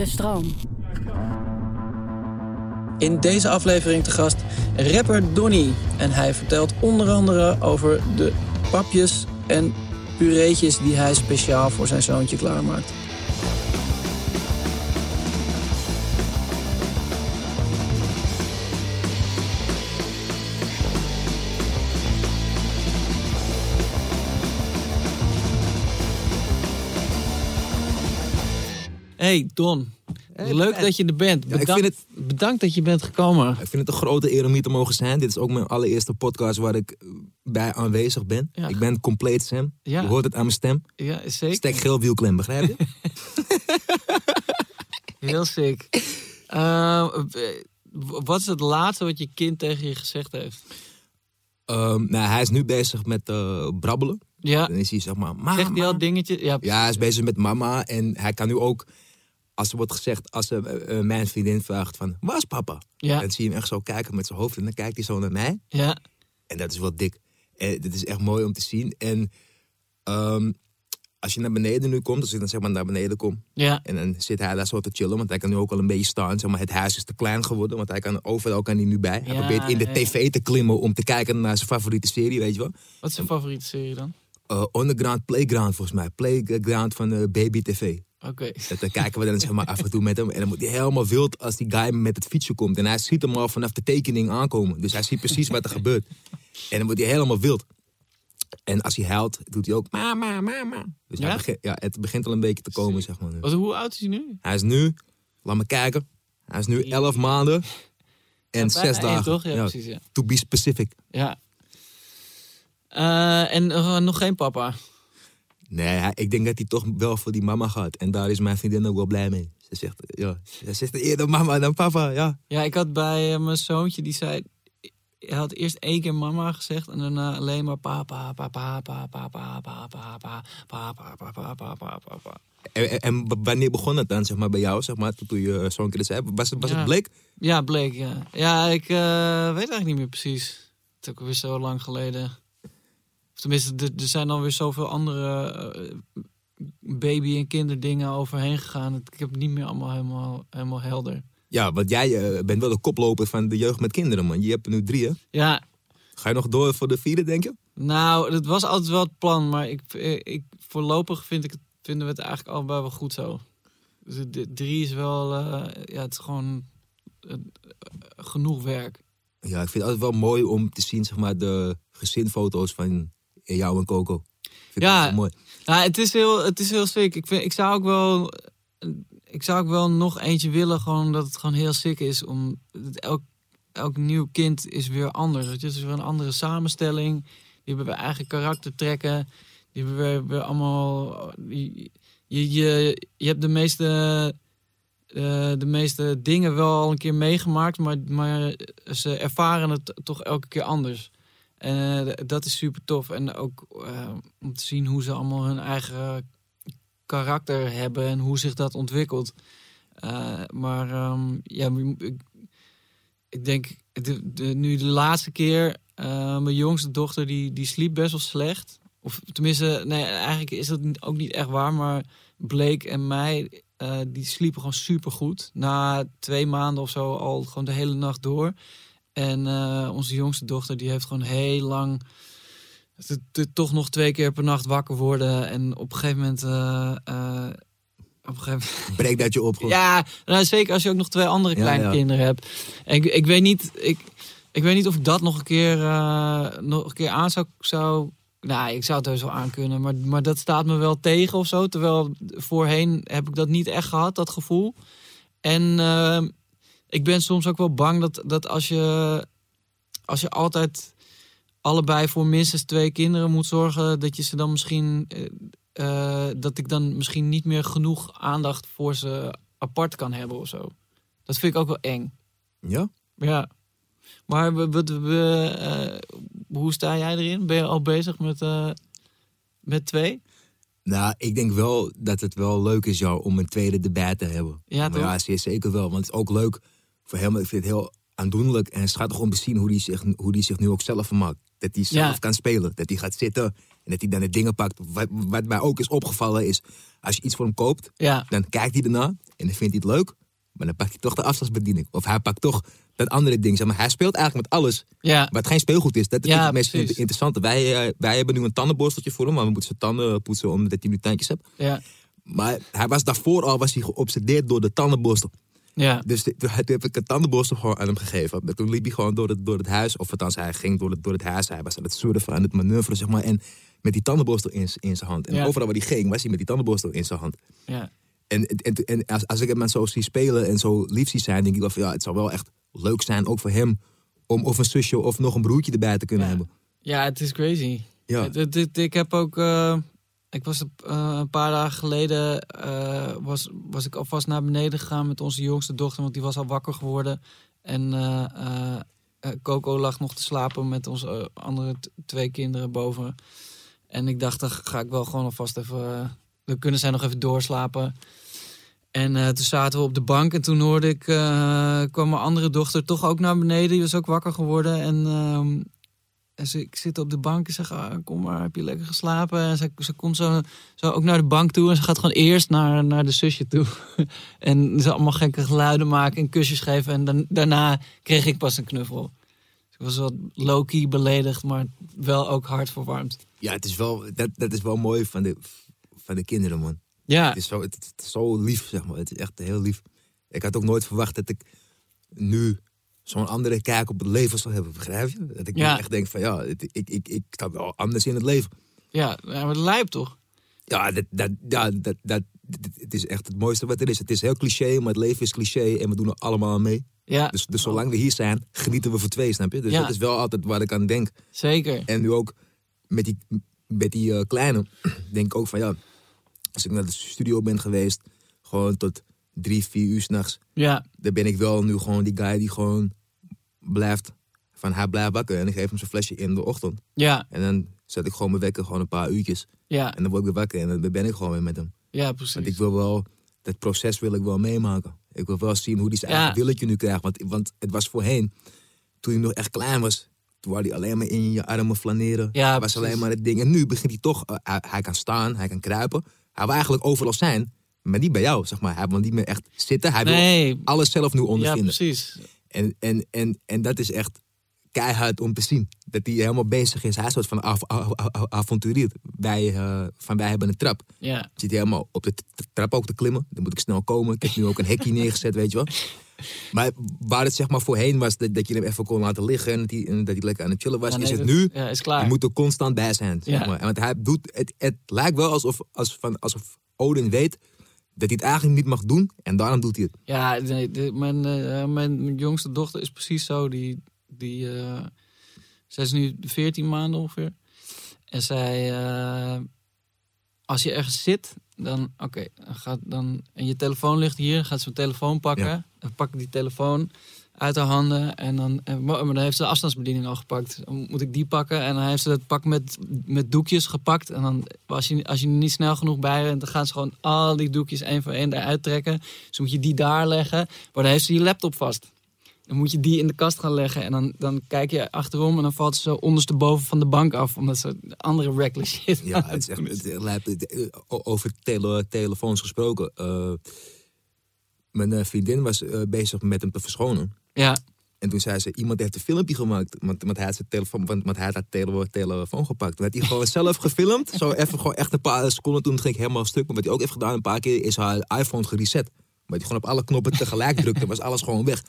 De stroom. In deze aflevering te gast rapper Donny. En hij vertelt onder andere over de papjes en pureetjes die hij speciaal voor zijn zoontje klaarmaakt. Hey Don, leuk Ben. dat je er bent. Ja, ik Bedankt, vind bedankt dat je bent gekomen. Ik vind het een grote eer om hier te mogen zijn. Dit is ook mijn allereerste podcast waar ik bij aanwezig ben. Ja. Ik ben compleet Sam. Ja. Je hoort het aan mijn stem. Ja, zeker. Stek geel wielklem, begrijp je? Heel sick. Eh, w- wat is het laatste wat je kind tegen je gezegd heeft? Ehm, nou, hij is nu bezig met eh, brabbelen. Ja, Dan is hij zeg maar, mama. zegt hij al dingetjes? Ja, Ja, hij is bezig met mama. En hij kan nu ook, als er wordt gezegd, als eh, eh, mijn vriendin vraagt van, waar is papa? Ja. Dan zie je hem echt zo kijken met zijn hoofd. En dan kijkt hij zo naar mij. ja. En dat is wel dik. En dit is echt mooi om te zien. En ehm, als je naar beneden nu komt, als ik dan zeg maar naar beneden kom. ja. En dan zit hij daar zo te chillen, want hij kan nu ook al een beetje staan. Zeg maar, het huis is te klein geworden, want hij kan overal kan hij nu bij. Hij Ja, probeert in de ja. tv te klimmen om te kijken naar zijn favoriete serie, weet je wel. Wat is je favoriete serie dan? Uh, Underground Playground volgens mij. Playground van eh, Baby TV. Oké. Dat, daar kijken we dan zeg maar, af en toe met hem. En dan moet hij helemaal wild als die guy met het fietsje komt. En hij ziet hem al vanaf de tekening aankomen. Dus hij ziet precies wat er gebeurt. En dan wordt hij helemaal wild. En als hij huilt, doet hij ook mama, mama. Dus Ja? hij begint, ja, het begint al een beetje te komen, zeg maar. nu. Wat, hoe oud is hij nu? Hij is nu, laat me kijken. Hij is nu 11 maanden en Ja, bijna 6 één, dagen. toch? Ja, precies, ja. To be specific. Ja. Eh, en nog geen papa? Nee, ik denk dat hij toch wel voor die mama gaat. En daar is mijn vriendin ook wel blij mee. Ze zegt, ja, ze zegt eerder mama dan papa, ja. Ja, ik had bij eh, mijn zoontje, die zei... Hij had eerst één keer mama gezegd en daarna alleen maar papa, papa, papa, papa, papa, papa, papa, papa, papa, papa. En, en- wanneer begon het dan, zeg maar, bij jou, zeg maar, toen, je zo'n keer zei? Was, het- was Ja. het bleek? Ja, bleek, ja. Ja, ik eh, weet eigenlijk niet meer precies. Het is ook weer zo lang geleden. Tenminste, er, er zijn alweer zoveel andere eh, baby- en kinderdingen overheen gegaan. Ik heb het niet meer allemaal helemaal, helemaal helder. Ja, want jij eh, bent wel de koploper van de jeugd met kinderen, man. Je hebt er nu drie, hè? Ja, Ga je nog door voor de vierde, denk je? nou, dat was altijd wel het plan. Maar ik, eh, ik, voorlopig vind ik vinden we het eigenlijk allebei wel goed zo. Dus de- drie is wel, ja, het is gewoon genoeg werk. Ja, ik vind het altijd wel mooi om te zien, zeg maar, de gezinfoto's van jou en Coco. Ik vind Ja. wel mooi. Ja, het is heel, het is heel sick. Ik, vind, ik zou ook wel, ik zou ook wel nog eentje willen, gewoon dat het gewoon heel sick is. Om elk, elk nieuw kind is weer anders. Het is weer een andere samenstelling. Die hebben weer eigen karaktertrekken. Die hebben weer allemaal. Je, je, je, je hebt de meeste, eh, de meeste dingen wel al een keer meegemaakt, maar, maar ze ervaren het toch elke keer anders. En eh, dat is super tof. En ook eh, om te zien hoe ze allemaal hun eigen karakter hebben en hoe zich dat ontwikkelt. Eh, maar ehm, ja, ik, ik denk de, nu de laatste keer, mijn jongste dochter die, die sliep best wel slecht. Of tenminste, nee, eigenlijk is dat ook niet echt waar. Maar Blake en mij, die sliepen gewoon super goed. Na twee maanden of zo al gewoon de hele nacht door. En eh, onze jongste dochter die heeft gewoon heel lang te- te- toch nog twee keer per nacht wakker worden. En op een gegeven moment. eh, op een gegeven moment Breek dat je op. ja, nou, zeker als je ook nog twee andere kleine ja. kinderen hebt. Ik, ik, weet niet, ik, ik weet niet of ik dat nog een keer, nog een keer aan zou, zou... Nou, ik zou het heus wel aankunnen, maar, maar dat staat me wel tegen of zo. Terwijl voorheen heb ik dat niet echt gehad, dat gevoel. En eh, ik ben soms ook wel bang dat, dat als, je, als je altijd allebei voor minstens twee kinderen moet zorgen... dat je ze dan misschien... eh, eh, dat ik dan misschien niet meer genoeg aandacht voor ze apart kan hebben of zo. Dat vind ik ook wel eng. Ja? Ja. Maar we, we, we, eh, hoe sta jij erin? Ben je al bezig met, met twee? Nou, ik denk wel dat het wel leuk is jou, om een tweede debat te hebben. Ja, maar toch? ja, zeer zeker wel. Want het is ook leuk voor hem. Ik vind het heel aandoenlijk en schattig om te zien hoe hij zich, hoe die zich nu ook zelf vermaakt. Dat hij zelf Ja. kan spelen. Dat hij gaat zitten en dat hij dan de dingen pakt. Wat, wat mij ook is opgevallen is, als je iets voor hem koopt, Ja. dan kijkt hij ernaar en dan vindt hij het leuk. Maar dan pakt hij toch de afstandsbediening. Of hij pakt toch dat andere ding. Zeg maar, hij speelt eigenlijk met alles Ja. wat geen speelgoed is. Dat is Ja, het meest interessante. Wij, eh, wij hebben nu een tandenborsteltje voor hem. Maar we moeten zijn tanden poetsen omdat hij nu tandjes hebt. Ja. Maar hij was daarvoor al was hij geobsedeerd door de tandenborstel. Ja. Dus toen toen heb ik een tandenborstel gewoon aan hem gegeven. Maar toen liep hij gewoon door het, door het huis. Of althans, hij ging door het, door het huis. Hij was aan het surfen, aan het manoeuvren, zeg maar. En met die tandenborstel in, in zijn hand. En Ja. overal waar hij ging, was hij met die tandenborstel in zijn hand. Ja. En, en, en als, als ik hem zo zie spelen en zo lief zie zijn, denk ik wel van ja, het zou wel echt leuk zijn, ook voor hem, om of een zusje of nog een broertje erbij te kunnen Ja. hebben. Ja, het is crazy. Ja. Het- het- het- ik heb ook. eh, ik was een- eh, een paar dagen geleden. eh, was, was ik alvast naar beneden gegaan met onze jongste dochter. Want die was al wakker geworden. En eh, Coco lag nog te slapen met onze andere twee kinderen boven. En ik dacht, dan ga ik wel gewoon alvast even. dan kunnen zij nog even doorslapen. En toen zaten we op de bank en toen hoorde ik, kwam mijn andere dochter toch ook naar beneden. Die was ook wakker geworden. En, ehm, en ze, ik zit op de bank en zeg, ah, kom maar, heb je lekker geslapen? En ze, ze komt zo, zo ook naar de bank toe en ze gaat gewoon eerst naar, naar de zusje toe. en ze allemaal gekke geluiden maken en kusjes geven. En dan, daarna kreeg ik pas een knuffel. Dus ik was wat low-key beledigd, maar wel ook hard verwarmd. Ja, het is wel, dat, dat is wel mooi van de, van de kinderen, man. Ja, Het is, zo, het, het is zo lief, zeg maar. Het is echt heel lief. Ik had ook nooit verwacht dat ik nu zo'n andere kijk op het leven zou hebben, begrijp je? Dat ik Ja. echt denk van ja, het- ik, ik, ik sta wel anders in het leven. ja, maar lijp toch? Ja, dat, dat, ja dat, dat, dat- het is echt het mooiste wat er is. Het is heel cliché, maar het leven is cliché en we doen er allemaal mee. Ja, Dus, dus zolang we hier zijn, genieten we voor twee, snap je? Dus Ja. dat is wel altijd waar ik aan denk. zeker. En nu ook met die, met die eh, kleine, denk ik ook van ja, als ik naar de studio ben geweest, gewoon tot drie, vier uur s'nachts, Ja, dan ben ik wel nu gewoon die guy die gewoon blijft, van hij blijft wakker en ik geef hem zijn flesje in de ochtend. ja, En dan zet ik gewoon mijn wekker gewoon een paar uurtjes ja, en dan word ik weer wakker en dan ben ik gewoon weer met hem. ja, precies. Want ik wil wel, dat proces wil ik wel meemaken. Ik wil wel zien hoe hij zijn Ja. eigen willetje nu krijgt. Want, want het was voorheen, toen hij nog echt klein was, toen wou hij alleen maar in je armen flaneren. Ja, was precies. alleen maar het ding. En nu begint hij toch, eh, hij, hij kan staan, hij kan kruipen. Hij wil eigenlijk overal zijn, maar niet bij jou, zeg maar. Hij wil niet meer echt zitten. Hij wil alles zelf nu ja, ondervinden. precies. En, en, en, en dat is echt keihard om te zien. Dat hij helemaal bezig is. Hij is soort van av av- av- avonturier. Wij, eh, van wij hebben een trap. Ja, zit hij helemaal op de trap ook te klimmen. Dan moet ik snel komen. Ik heb nu ook een hekje neergezet, weet je wel. Maar waar het zeg maar voorheen was dat, dat je hem even kon laten liggen... en dat hij, en dat hij lekker aan het chillen was, Ja, nee, is het nu... Ja, is klaar. Je moet er constant bij zijn, zeg Ja. maar. En Want hij doet, het, het lijkt wel alsof, als van, alsof Odin weet dat hij het eigenlijk niet mag doen. En daarom doet hij het. Ja, nee, de- mijn, eh, mijn, jongste dochter is precies zo. Die, die, eh, zij is nu 14 maanden ongeveer. En zij, eh, als je ergens zit, dan, oké, gaat dan, en je telefoon ligt hier, gaat ze mijn telefoon pakken. Ja. Dan pak ik die telefoon uit haar handen en dan, en, maar dan heeft ze de afstandsbediening al gepakt. Dan moet ik die pakken en dan heeft ze het pak met, met doekjes gepakt. En dan, als je, als je niet snel genoeg bij bent, dan gaan ze gewoon al die doekjes één voor één eruit trekken. Dus dan moet je die daar leggen, maar dan heeft ze je laptop vast. Dan moet je die in de kast gaan leggen en dan, dan kijk je achterom en dan valt ze zo ondersteboven van de bank af. Omdat ze andere reckless shit Ja, het is echt het, eh, over tele, telefoons gesproken. eh, mijn eh, vriendin was eh, bezig met hem te verschonen. Ja, En toen zei ze, iemand heeft een filmpje gemaakt. Want, want hij had zijn telefoon, want, want hij had haar tele, telefoon gepakt. Toen had hij gewoon zelf gefilmd. Zo even gewoon echt een paar seconden. Toen ging ik helemaal stuk. Maar wat hij ook heeft gedaan, een paar keer, is haar iPhone gereset. Maar hij gewoon op alle knoppen tegelijk drukte, was alles gewoon weg.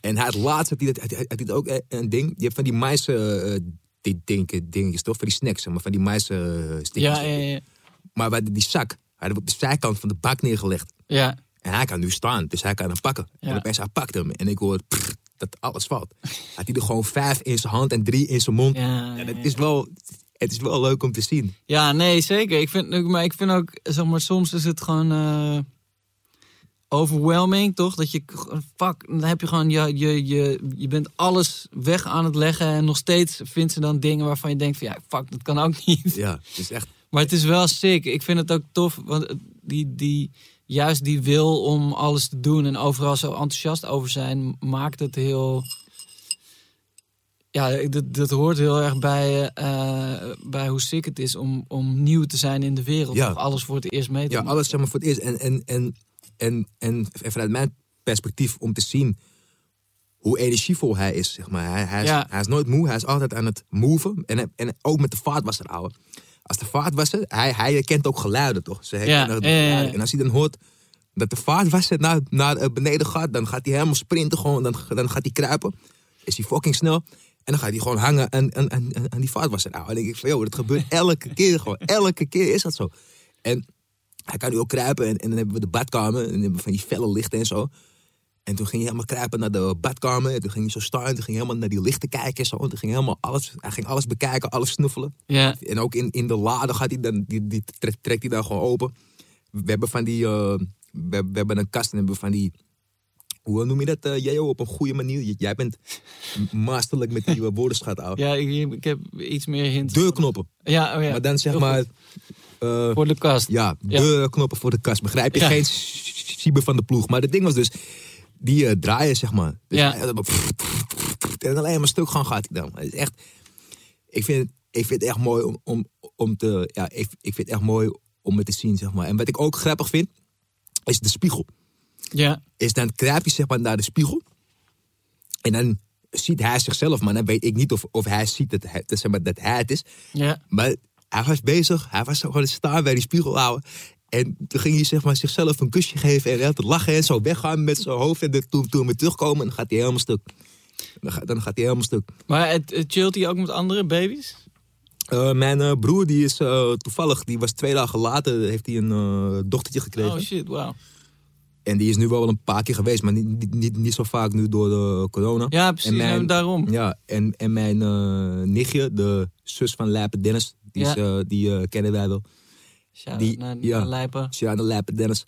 En hij had laatst, had hij, dat- had, had hij ook eh, een ding. Je hebt van die mais, eh, die dinken, dingetjes toch? Van die snacks, maar van die mais eh, stickers. ja, ja, ja. Maar bij die zak, hij had op de zijkant van de bak neergelegd. ja. En hij kan nu staan, dus hij kan hem pakken. Ja. En opeens hij pakt hem en ik hoor prrr, dat alles valt. Had hij er gewoon vijf in zijn hand en drie in zijn mond. Ja, Ja, ja, dat ja. is wel het is wel leuk om te zien. Ja, nee, zeker. Ik vind, maar ik vind ook, zeg maar, soms is het gewoon eh, overwhelming, toch? Dat je, fuck, dan heb je gewoon, je, je, je, je bent alles weg aan het leggen en nog steeds vindt ze dan dingen waarvan je denkt van, ja, fuck, dat kan ook niet. Ja, het is echt... Maar het is wel sick. Ik vind het ook tof, want het- die, die, juist die wil om alles te doen en overal zo enthousiast over zijn, maakt het heel. Ja, dat, dat hoort heel erg bij, eh, bij hoe sick het is om, om nieuw te zijn in de wereld. Ja. Of alles voor het eerst mee te Ja, maken. alles zeg maar voor het eerst. En, en, en, en, en vanuit mijn perspectief om te zien hoe energievol hij is, zeg maar. Hij, hij, is, Ja. hij is nooit moe, hij is altijd aan het moven. En, en ook met de vaatwasser houden. Als de vaatwasser, hij, hij herkent ook geluiden, toch? Ze herkennen Ja, de ja, ja, ja. geluiden. En als hij dan hoort dat de vaatwasser naar, naar eh, beneden gaat, dan gaat hij helemaal sprinten, gewoon, dan, dan gaat hij kruipen. Is hij fucking snel. En dan gaat hij gewoon hangen aan, aan, aan, aan die vaatwasser. En dan denk ik van, joh, dat gebeurt elke keer gewoon. Elke keer is dat zo. En hij kan nu ook kruipen. En, en dan hebben we de badkamer. En dan hebben we van die felle lichten en zo. En toen ging hij helemaal kruipen naar de badkamer. En toen ging hij zo staan. En toen ging hij helemaal naar die lichten kijken en zo. En toen ging hij helemaal alles, hij ging alles bekijken, alles snuffelen. Ja, En ook in, in de lade gaat hij dan, die, die trekt, hij dan gewoon open. We hebben van die, eh, we, we hebben een kast en hebben van die, hoe noem je dat, eh Jeo, op een goede manier. Jij bent masterlijk met die eh, woordenschat, ouwe. ja ik, ik heb iets meer hints. Deurknoppen. Ja, oh ja. Maar dan zeg maar, Voor de kast. ja, Ja. deurknoppen voor de kast. Begrijp je? Ja. Geen Sieber van de ploeg. Maar het ding was dus, die eh, draaien, zeg maar. Dus Ja. hij- En alleen maar stuk gaan gaat dan. Het is echt, ik vind, ik vind het echt mooi om, om, om te, ja, ik, ik vind het echt mooi om het te zien, zeg maar. En wat ik ook grappig vind, is de spiegel. Ja, Is dan kruip je zeg maar naar de spiegel. En dan ziet hij zichzelf, maar dan weet ik niet of, of hij ziet dat hij, dat, zeg maar, dat hij het is. ja. Maar hij was bezig, hij was gewoon staan bij die spiegel houden. En toen ging hij zeg maar, zichzelf een kusje geven en hij lachen en zo weggaan met zijn hoofd. En de- toen, toen we terugkomen, dan gaat hij helemaal stuk. Dan, gaat- dan gaat hij helemaal stuk. Maar het, het chillt hij ook met andere baby's? Eh, mijn eh, broer, die is eh, toevallig, die was twee dagen later, heeft hij een dochtertje gekregen. Oh shit, wauw. En die is nu wel een paar keer geweest, maar niet, niet, niet, zo vaak nu door de corona. Ja, precies, En mijn- daarom. Ja, en, en mijn nichtje, de zus van Lijpen Dennis, die, Ja. die kennen wij wel. Die- naar, ja. Lijpen. Sjana Lijpen Dennis,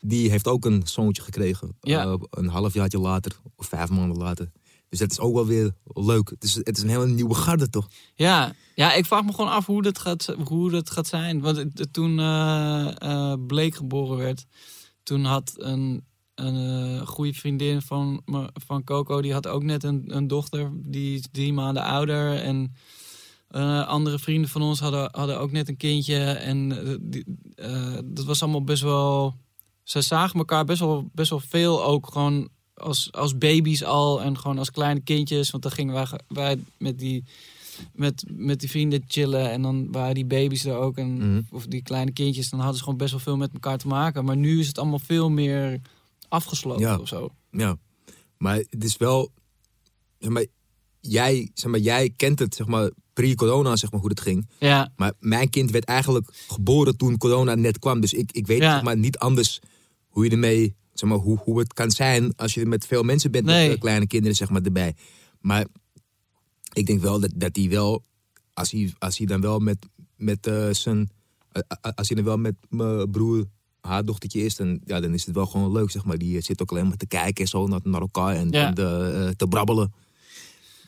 die heeft ook een zoontje gekregen. Ja. Eh, een halfjaartje later, of vijf maanden later. Dus dat is ook wel weer leuk. Het is, het is een hele nieuwe garde, toch? Ja. ja, ik vraag me gewoon af hoe dat gaat, hoe dat gaat zijn. Want toen eh eh, Blake geboren werd, toen had een, een goede vriendin van, van Coco, die had ook net een, een dochter, die is drie maanden ouder. En eh, andere vrienden van ons hadden, hadden ook net een kindje. En eh, die, eh, dat was allemaal best wel. Ze zagen elkaar best wel, best wel veel ook gewoon als, als baby's al. En gewoon als kleine kindjes. Want dan gingen wij, wij met, die, met, met die vrienden chillen. En dan waren die baby's er ook. En, Mhm. Of die kleine kindjes. Dan hadden ze gewoon best wel veel met elkaar te maken. Maar nu is het allemaal veel meer afgesloten Ja. of zo. Ja. Maar het is wel... Zeg maar, jij, zeg maar, jij kent het, zeg maar, pre-corona, zeg maar, hoe het ging. Ja, Maar mijn kind werd eigenlijk geboren toen corona net kwam. Dus ik, ik weet Ja. maar, niet anders hoe je ermee... Zeg maar, hoe, hoe het kan zijn als je met veel mensen bent Nee. met eh, kleine kinderen zeg maar, erbij. Maar ik denk wel dat, dat hij wel... Als hij, als hij dan wel met, met eh, zijn... eh, als hij dan wel met mijn broer, haar dochtertje is... Dan, ja, dan is het wel gewoon leuk, zeg maar. Die zit ook alleen maar te kijken en zo naar, naar elkaar en, Ja. en de, te brabbelen.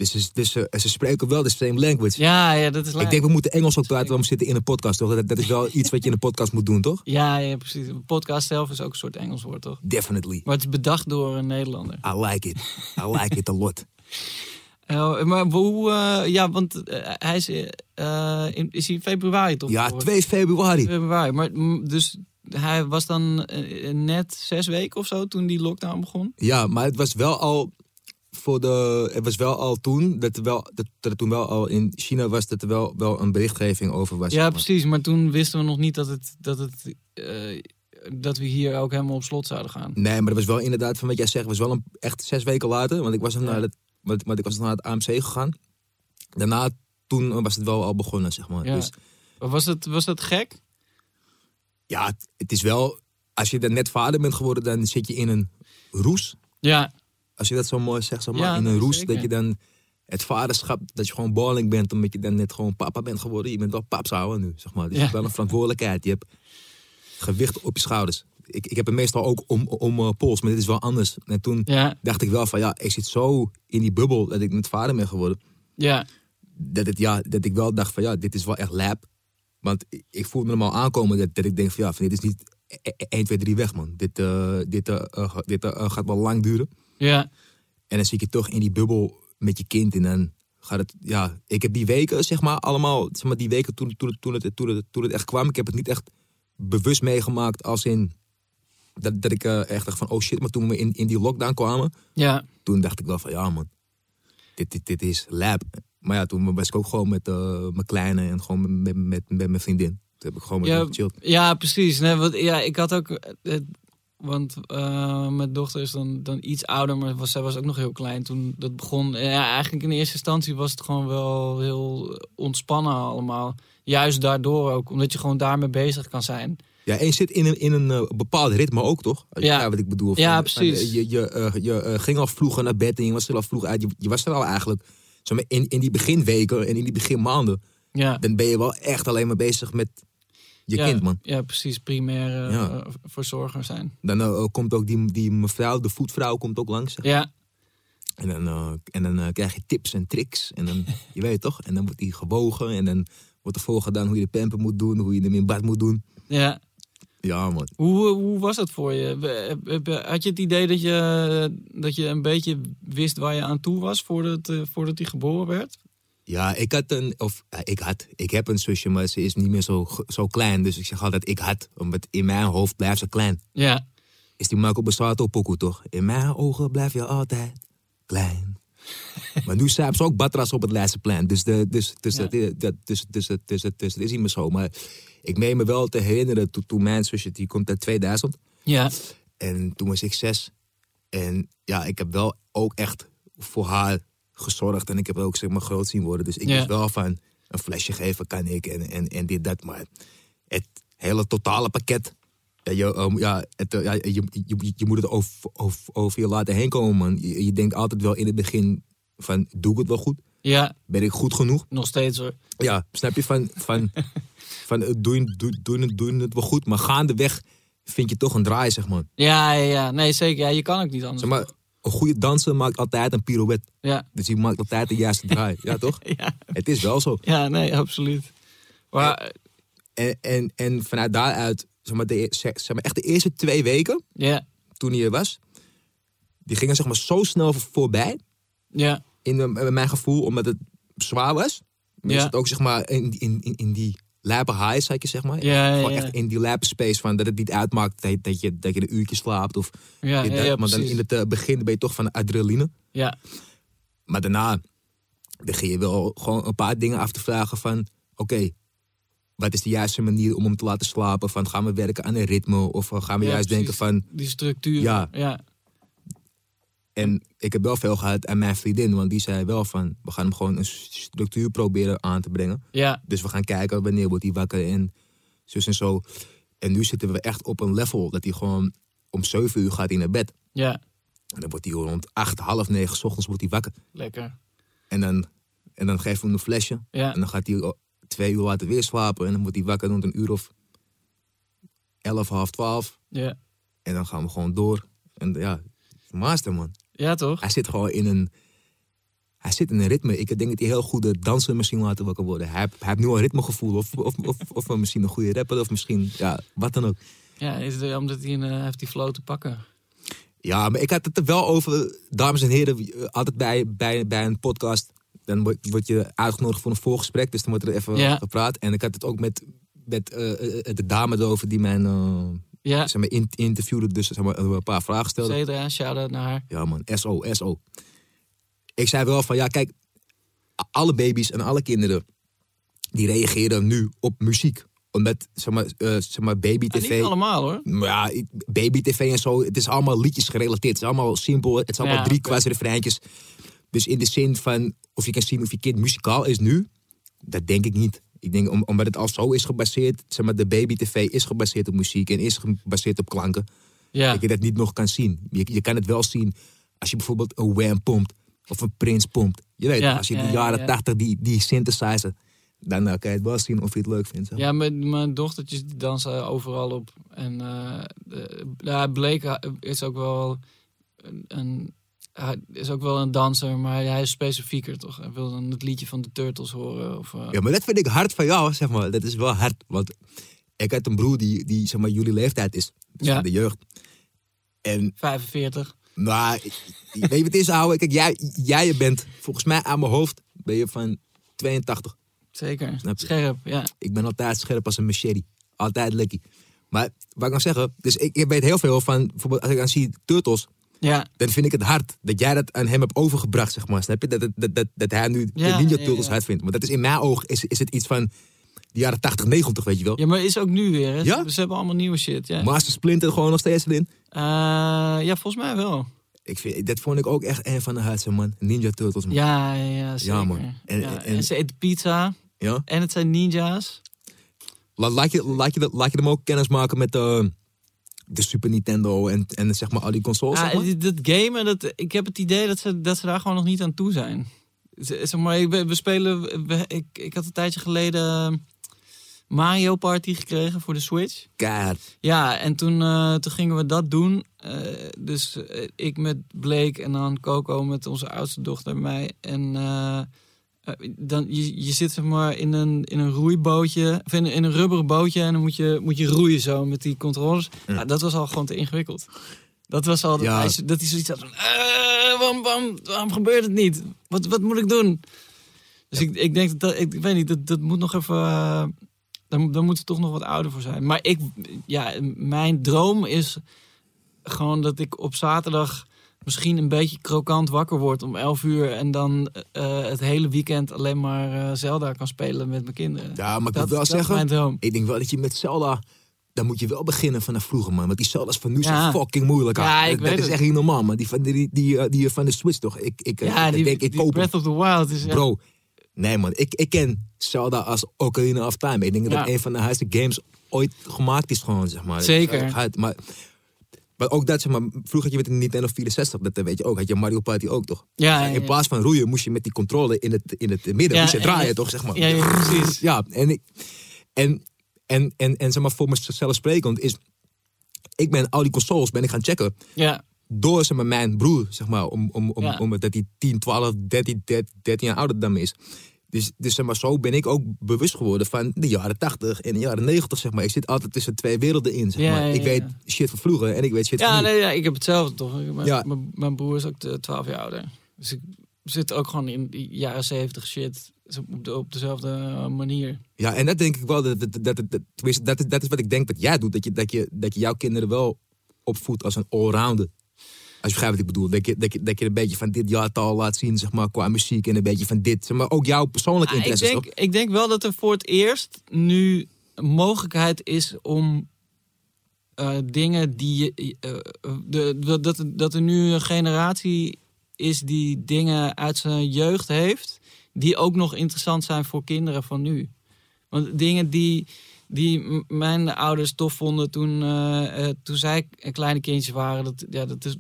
Dus, ze- dus ze, ze spreken wel de same language. ja, ja dat is leuk. Ik denk, we moeten Engels ook praten, we zitten in een podcast, toch? Dat, dat is wel iets wat je in een podcast moet doen, toch? Ja, ja, precies. Een podcast zelf is ook een soort Engels woord, toch? Definitely. Maar het is bedacht door een Nederlander. I like it. I like it a lot. Eh, maar hoe, eh, ja, want eh, hij is, in, is hij in februari toch? Ja, geboren? 2 februari. februari. Maar mm, dus hij was dan net zes weken of zo toen die lockdown begon? Ja, maar het was wel al voor de. Het was wel al toen dat er wel dat, dat er toen wel al in China was dat er wel, wel een berichtgeving over was. Ja, precies. Maar toen wisten we nog niet dat, het, dat, het, eh, dat we hier ook helemaal op slot zouden gaan. Nee, maar dat was wel inderdaad van wat jij zegt, was wel een, echt zes weken later, want ik was Ja. naar het, want, want ik was naar het AMC gegaan. Daarna toen was het wel al begonnen, zeg maar. Ja. Dus Was het, was dat gek? ja, het, het is wel. Als je dan net vader bent geworden, dan zit je in een roes. Ja, Als je dat zo mooi zegt, zeg maar, Ja, in een roes, zeker. dat je dan het vaderschap, dat je gewoon balling bent, omdat je dan net gewoon papa bent geworden. Je bent wel papsouwer nu, zeg maar. Dus je hebt wel een verantwoordelijkheid. Je hebt gewicht op je schouders. Ik, ik heb het meestal ook om, om eh, pols, maar dit is wel anders. En toen dacht ik wel van, ja, ik zit zo in die bubbel dat ik met vader ben geworden. ja, Dat, het, ja, dat ik wel dacht van, ja, dit is wel echt lab. Want ik- ik voelde hem al aankomen dat, dat ik denk van, ja, van, dit is niet e- e- 1, 2, 3 weg, man. Dit, eh, dit, eh, dit gaat wel lang duren. Ja, En dan zie ik je toch in die bubbel met je kind. En dan gaat het, ja, ik heb die weken, zeg maar, allemaal, zeg maar, die weken toen, toen, toen, het, toen, het, toen het echt kwam. Ik heb het niet echt bewust meegemaakt als in, dat, dat ik eh, echt dacht van, oh shit. Maar toen we in, in die lockdown kwamen, ja. toen dacht ik wel van, ja man, dit, dit, dit is lab. Maar ja, toen was ik ook gewoon met eh, mijn kleine en gewoon met, met, met mijn vriendin. Toen heb ik gewoon met Ja, gechilled. Ja, precies. Nee, want, ja, ik had ook. Eh, want eh, mijn dochter is dan, dan iets ouder, maar was, zij was ook nog heel klein toen dat begon. Ja, eigenlijk in eerste instantie was het gewoon wel heel ontspannen allemaal. Juist daardoor ook, omdat je gewoon daarmee bezig kan zijn. Ja, en je zit in een, in een eh, bepaald ritme ook, toch? Ja. wat ik bedoel. Ja, Van- precies. van, eh, je je, eh, je eh, ging al vroeger naar bed en je was er al vroeg uit. Je, je was er al eigenlijk. Zeg maar, in, in die beginweken en in die beginmaanden, Ja, dan ben je wel echt alleen maar bezig met je ja, kind, man. Ja, precies. Primair eh, Ja. eh, verzorger zijn. Dan eh, komt ook die, die mevrouw, de voetvrouw, komt ook langs. zeg. Ja, En dan, en dan krijg je tips en tricks. En dan, je weet toch? En dan wordt die gewogen. En dan wordt er voorgedaan hoe je de pamper moet doen. Hoe je hem in bad moet doen. ja. Ja, man. Hoe, hoe was dat voor je? Had je het idee dat je, dat je een beetje wist waar je aan toe was voordat, voordat hij geboren werd? Ja, ik had een... Of eh, ik had... Ik heb een zusje, maar ze is niet meer zo, zo klein. Dus ik zeg altijd ik had. Omdat in mijn hoofd blijft ze klein. Ja, Is die Marco Bassato pokoe toch? In mijn ogen blijf je altijd klein. maar nu zijn ze ook batras op het Leidseplein. Dus, de, dus, dus, Ja. dat, dat, dus, dus, dus, dus, dus, dat is niet meer zo. Maar ik meen me wel te herinneren toen, toen mijn zusje, die komt uit 2000. ja, En toen was ik zes. En ja, ik heb wel ook echt voor haar gezorgd. En ik heb ook zeg maar groot zien worden. Dus ik Ja. wist wel van een flesje geven kan ik en, en, en dit, dat. Maar het hele totale pakket. Ja, je, um, ja, het, eh, ja, je, je, je moet het over, over, over je laten heen komen, man. Je, je denkt altijd wel in het begin van, doe ik het wel goed? ja, Ben ik goed genoeg? nog steeds hoor. Ja, snap je? Van, van, van doe, je- doe, doe, het wel goed? Maar gaandeweg vind je toch een draai, zeg maar. Ja, ja, ja. Nee, zeker. Ja, je kan ook niet anders. Zeg maar, een goede danser maakt altijd een pirouette. Ja, Dus die maakt altijd de juiste draai. Ja, toch? ja, Het is wel zo. ja, nee, absoluut. Maar, En, en, en vanuit daaruit, zeg maar, de, e- zeg maar, echt de eerste twee weken ja, toen hij er was, die gingen zeg maar zo snel voor- voorbij. ja, In, in mijn gevoel, omdat het zwaar was. Maar ook zeg maar in, in, in, in die lijpe highs, had je zeg maar. Ja, ja, Gewoon ja. echt in die lijpe space van dat het niet uitmaakt dat, je- dat, je, dat je een uurtje slaapt. Of ja, ja, dat. maar dan in het eh, begin ben je toch van adrenaline. Ja, Maar daarna begin je wel gewoon een paar dingen af te vragen van... Oké, wat is de juiste manier om hem te laten slapen? Van gaan we werken aan een ritme? Of eh, gaan we juist precies. denken van... die structuur. Ja. En ik heb wel veel gehad aan mijn vriendin. Want die zei wel van... We gaan hem gewoon een structuur proberen aan te brengen. ja, Dus we gaan kijken wanneer wordt hij wakker en zus en zo. En nu zitten we echt op een level dat hij gewoon... Om 7 uur gaat hij naar bed. ja, En dan wordt hij rond 8, half 9 's ochtends wordt hij wakker. lekker. En dan, en dan geven we hem een flesje. Ja, En dan gaat hij twee uur later weer slapen. En dan wordt hij wakker rond een uur of elf, half twaalf. ja, En dan gaan we gewoon door. En ja, master man. Ja, toch? Hij zit gewoon in een... Hij zit in een ritme. Ik denk dat hij heel goede danser misschien laten wakker worden. Hij, heeft- hij heeft nu al een ritmegevoel. Of, of, of, of misschien een goede rapper. Of misschien, ja, wat dan ook. Ja, is het, omdat hij een, eh, heeft die flow te pakken. Ja, maar ik had het er wel over, dames en heren, altijd bij, bij, bij een podcast. Dan word, word je uitgenodigd voor een voorgesprek, dus dan wordt er even Ja. gepraat. En ik had het ook met, met eh, eh, de dame erover die mijn Ja, zeg maar, in- interviewde, dus zeg maar, een paar vragen stelde. Cedra, shout-out naar haar. Ja man, SO, SO. Ik zei wel van, ja kijk, alle baby's en alle kinderen, die reageren nu op muziek. Omdat, zeg maar, eh, zeg maar baby tv... niet allemaal hoor. Maar ja, baby tv en zo, het is allemaal liedjes gerelateerd. Het is allemaal simpel, het is allemaal Ja, drie oké. quasi-refreintjes. Dus in de zin van, of je kan zien of je kind muzikaal is nu, dat denk ik niet. Ik denk, om, omdat het al zo is gebaseerd, zeg maar, de baby tv is gebaseerd op muziek en is gebaseerd op klanken, Ja, dat je dat niet nog kan zien. Je, je kan het wel zien als je bijvoorbeeld een Wham pompt. Of een Prince pompt. Je weet, Ja, als je ja, de ja, jaren ja. 80 die, die synthesizer, dan eh, kan je het wel zien of je het leuk vindt. zeg. Ja, mijn, mijn dochtertjes dansen overal op. En eh de- ja, Blake is ook wel een, een, hij is ook wel een danser, maar hij is specifieker toch? Hij wil dan het liedje van de Turtles horen. Of, eh, Ja, maar dat vind ik hard van jou, zeg maar. Dat is wel hard. Want ik had een broer die, die zeg maar, jullie leeftijd is. Dus Ja. van de jeugd. En, 45. nou, weet je wat het is, ouwe? Kijk, jij, jij bent, volgens mij aan mijn hoofd, ben je van 82. Zeker. Scherp, ja. Ik ben altijd scherp als een machete. Altijd lekker. Maar wat ik kan zeggen, dus ik, ik weet heel veel van, bijvoorbeeld als ik dan zie Turtles, Ja, dan vind ik het hard dat jij dat aan hem hebt overgebracht, zeg maar. Snap je? Dat, dat, dat, dat, hij nu Ja, de Ninja ja, Turtles ja. hard vindt. Maar dat is in mijn oog, is, is het iets van de jaren 80, 90, weet je wel. ja maar is ook nu weer. Hè? Ja? Ze hebben allemaal nieuwe shit. Ja, Master Splinter gewoon nog steeds erin. Eh, ja volgens mij wel. Ik vind, dat vond ik ook echt een van de hardste, man. Ninja Turtles, man. Ja, ja, ja zeker. man. En- En, en- en ze eten pizza. Ja? En het zijn ninja's. Laat, laat, je, laat, je, laat je hem ook kennis maken met eh, de Super Nintendo en, en zeg maar al die consoles, Ja, zeg maar. dat gamen, dat, ik heb het idee dat ze, dat ze daar gewoon nog niet aan toe zijn. Ze- Zeg maar, we, we spelen, we- ik, ik had een tijdje geleden Mario Party gekregen voor de Switch. Keihard. Ja, en toen, eh, toen gingen we dat doen. Eh, dus eh, ik met Blake en dan Coco met onze oudste dochter en mij. En eh, eh, dan, je, je zit zeg maar in een, in een roeibootje, of in, in een rubberen bootje. En dan moet je, moet je roeien zo met die controles. Ja. Ja, dat was al gewoon te ingewikkeld. Dat was al, dat, hij, dat hij zoiets had van, eh, waarom, waarom, waarom gebeurt het niet? Wat, wat moet ik doen? Dus ik, ik denk dat, dat, ik weet niet, dat, dat moet nog even, eh, daar, daar moeten we toch nog wat ouder voor zijn. Maar ik, ja, mijn droom is gewoon dat ik op zaterdag misschien een beetje krokant wakker word om 11 uur. En dan eh, het hele weekend alleen maar eh, Zelda kan spelen met mijn kinderen. Ja, maar ik dat, moet wel dat zeggen, ik denk wel dat je met Zelda, dan moet je wel beginnen vanaf vroeger, man. Want die Zelda's van nu Ja. zijn fucking moeilijk. Ja, ik dat weet dat is echt niet normaal, man. Die van, die, die, eh, die van de Switch toch? Ik, ik, eh, Ja, ik die, denk, ik die koop. Breath of the Wild is echt- Bro, nee man, ik, ik ken Zelda als Ocarina of Time. Ik denk dat het een van de hardste games ooit gemaakt is gewoon, zeg maar. Zeker. Maar, maar ook dat, zeg maar, vroeger had je met een Nintendo 64, dat weet je ook, had je Mario Party ook toch? Ja, ja, In plaats van roeien moest je met die controle in het, in het midden, moest je en- draaien toch, zeg maar. Ja, precies. Ja, en, ik, en, en, en, en zeg maar, voor mezelf sprekend is, ik ben al die consoles ben ik gaan checken Ja, door zeg maar, mijn broer, zeg maar, om, om, om, Ja. hij 10, 12, 13, 13, 13 jaar ouder dan me is. Dus, dus zeg maar, zo ben ik ook bewust geworden van de jaren 80 en de jaren 90, zeg maar. Ik zit altijd tussen twee werelden in, zeg maar. ja, Ik weet shit van vroeger en ik weet shit van ja, nee, ja ik heb hetzelfde toch. Mijn, Ja. mijn, mijn broer is ook de 12 jaar ouder. Dus ik zit ook gewoon in die jaren 70 shit. Dus Op, de, op dezelfde eh, manier. Ja, en dat denk ik wel, dat, dat, dat, dat, dat is wat ik denk dat jij doet. Dat je, dat je, dat je jouw kinderen wel opvoedt als een allrounder. Als je begrijpt wat ik bedoel. Dat je, dat, je, dat je een beetje van dit jaartal laat zien, zeg maar, qua muziek. En een beetje van dit. Maar ook jouw persoonlijke Ah, ik, interesses, denk, toch? ik denk wel dat er voor het eerst nu mogelijkheid is om eh, dingen die je. eh, de, de- dat, dat er nu een generatie is die dingen uit zijn jeugd heeft. die ook nog interessant zijn voor kinderen van nu. Want dingen die, die mijn ouders tof vonden toen, eh, toen zij kleine kindjes waren. Dat, ja, dat is,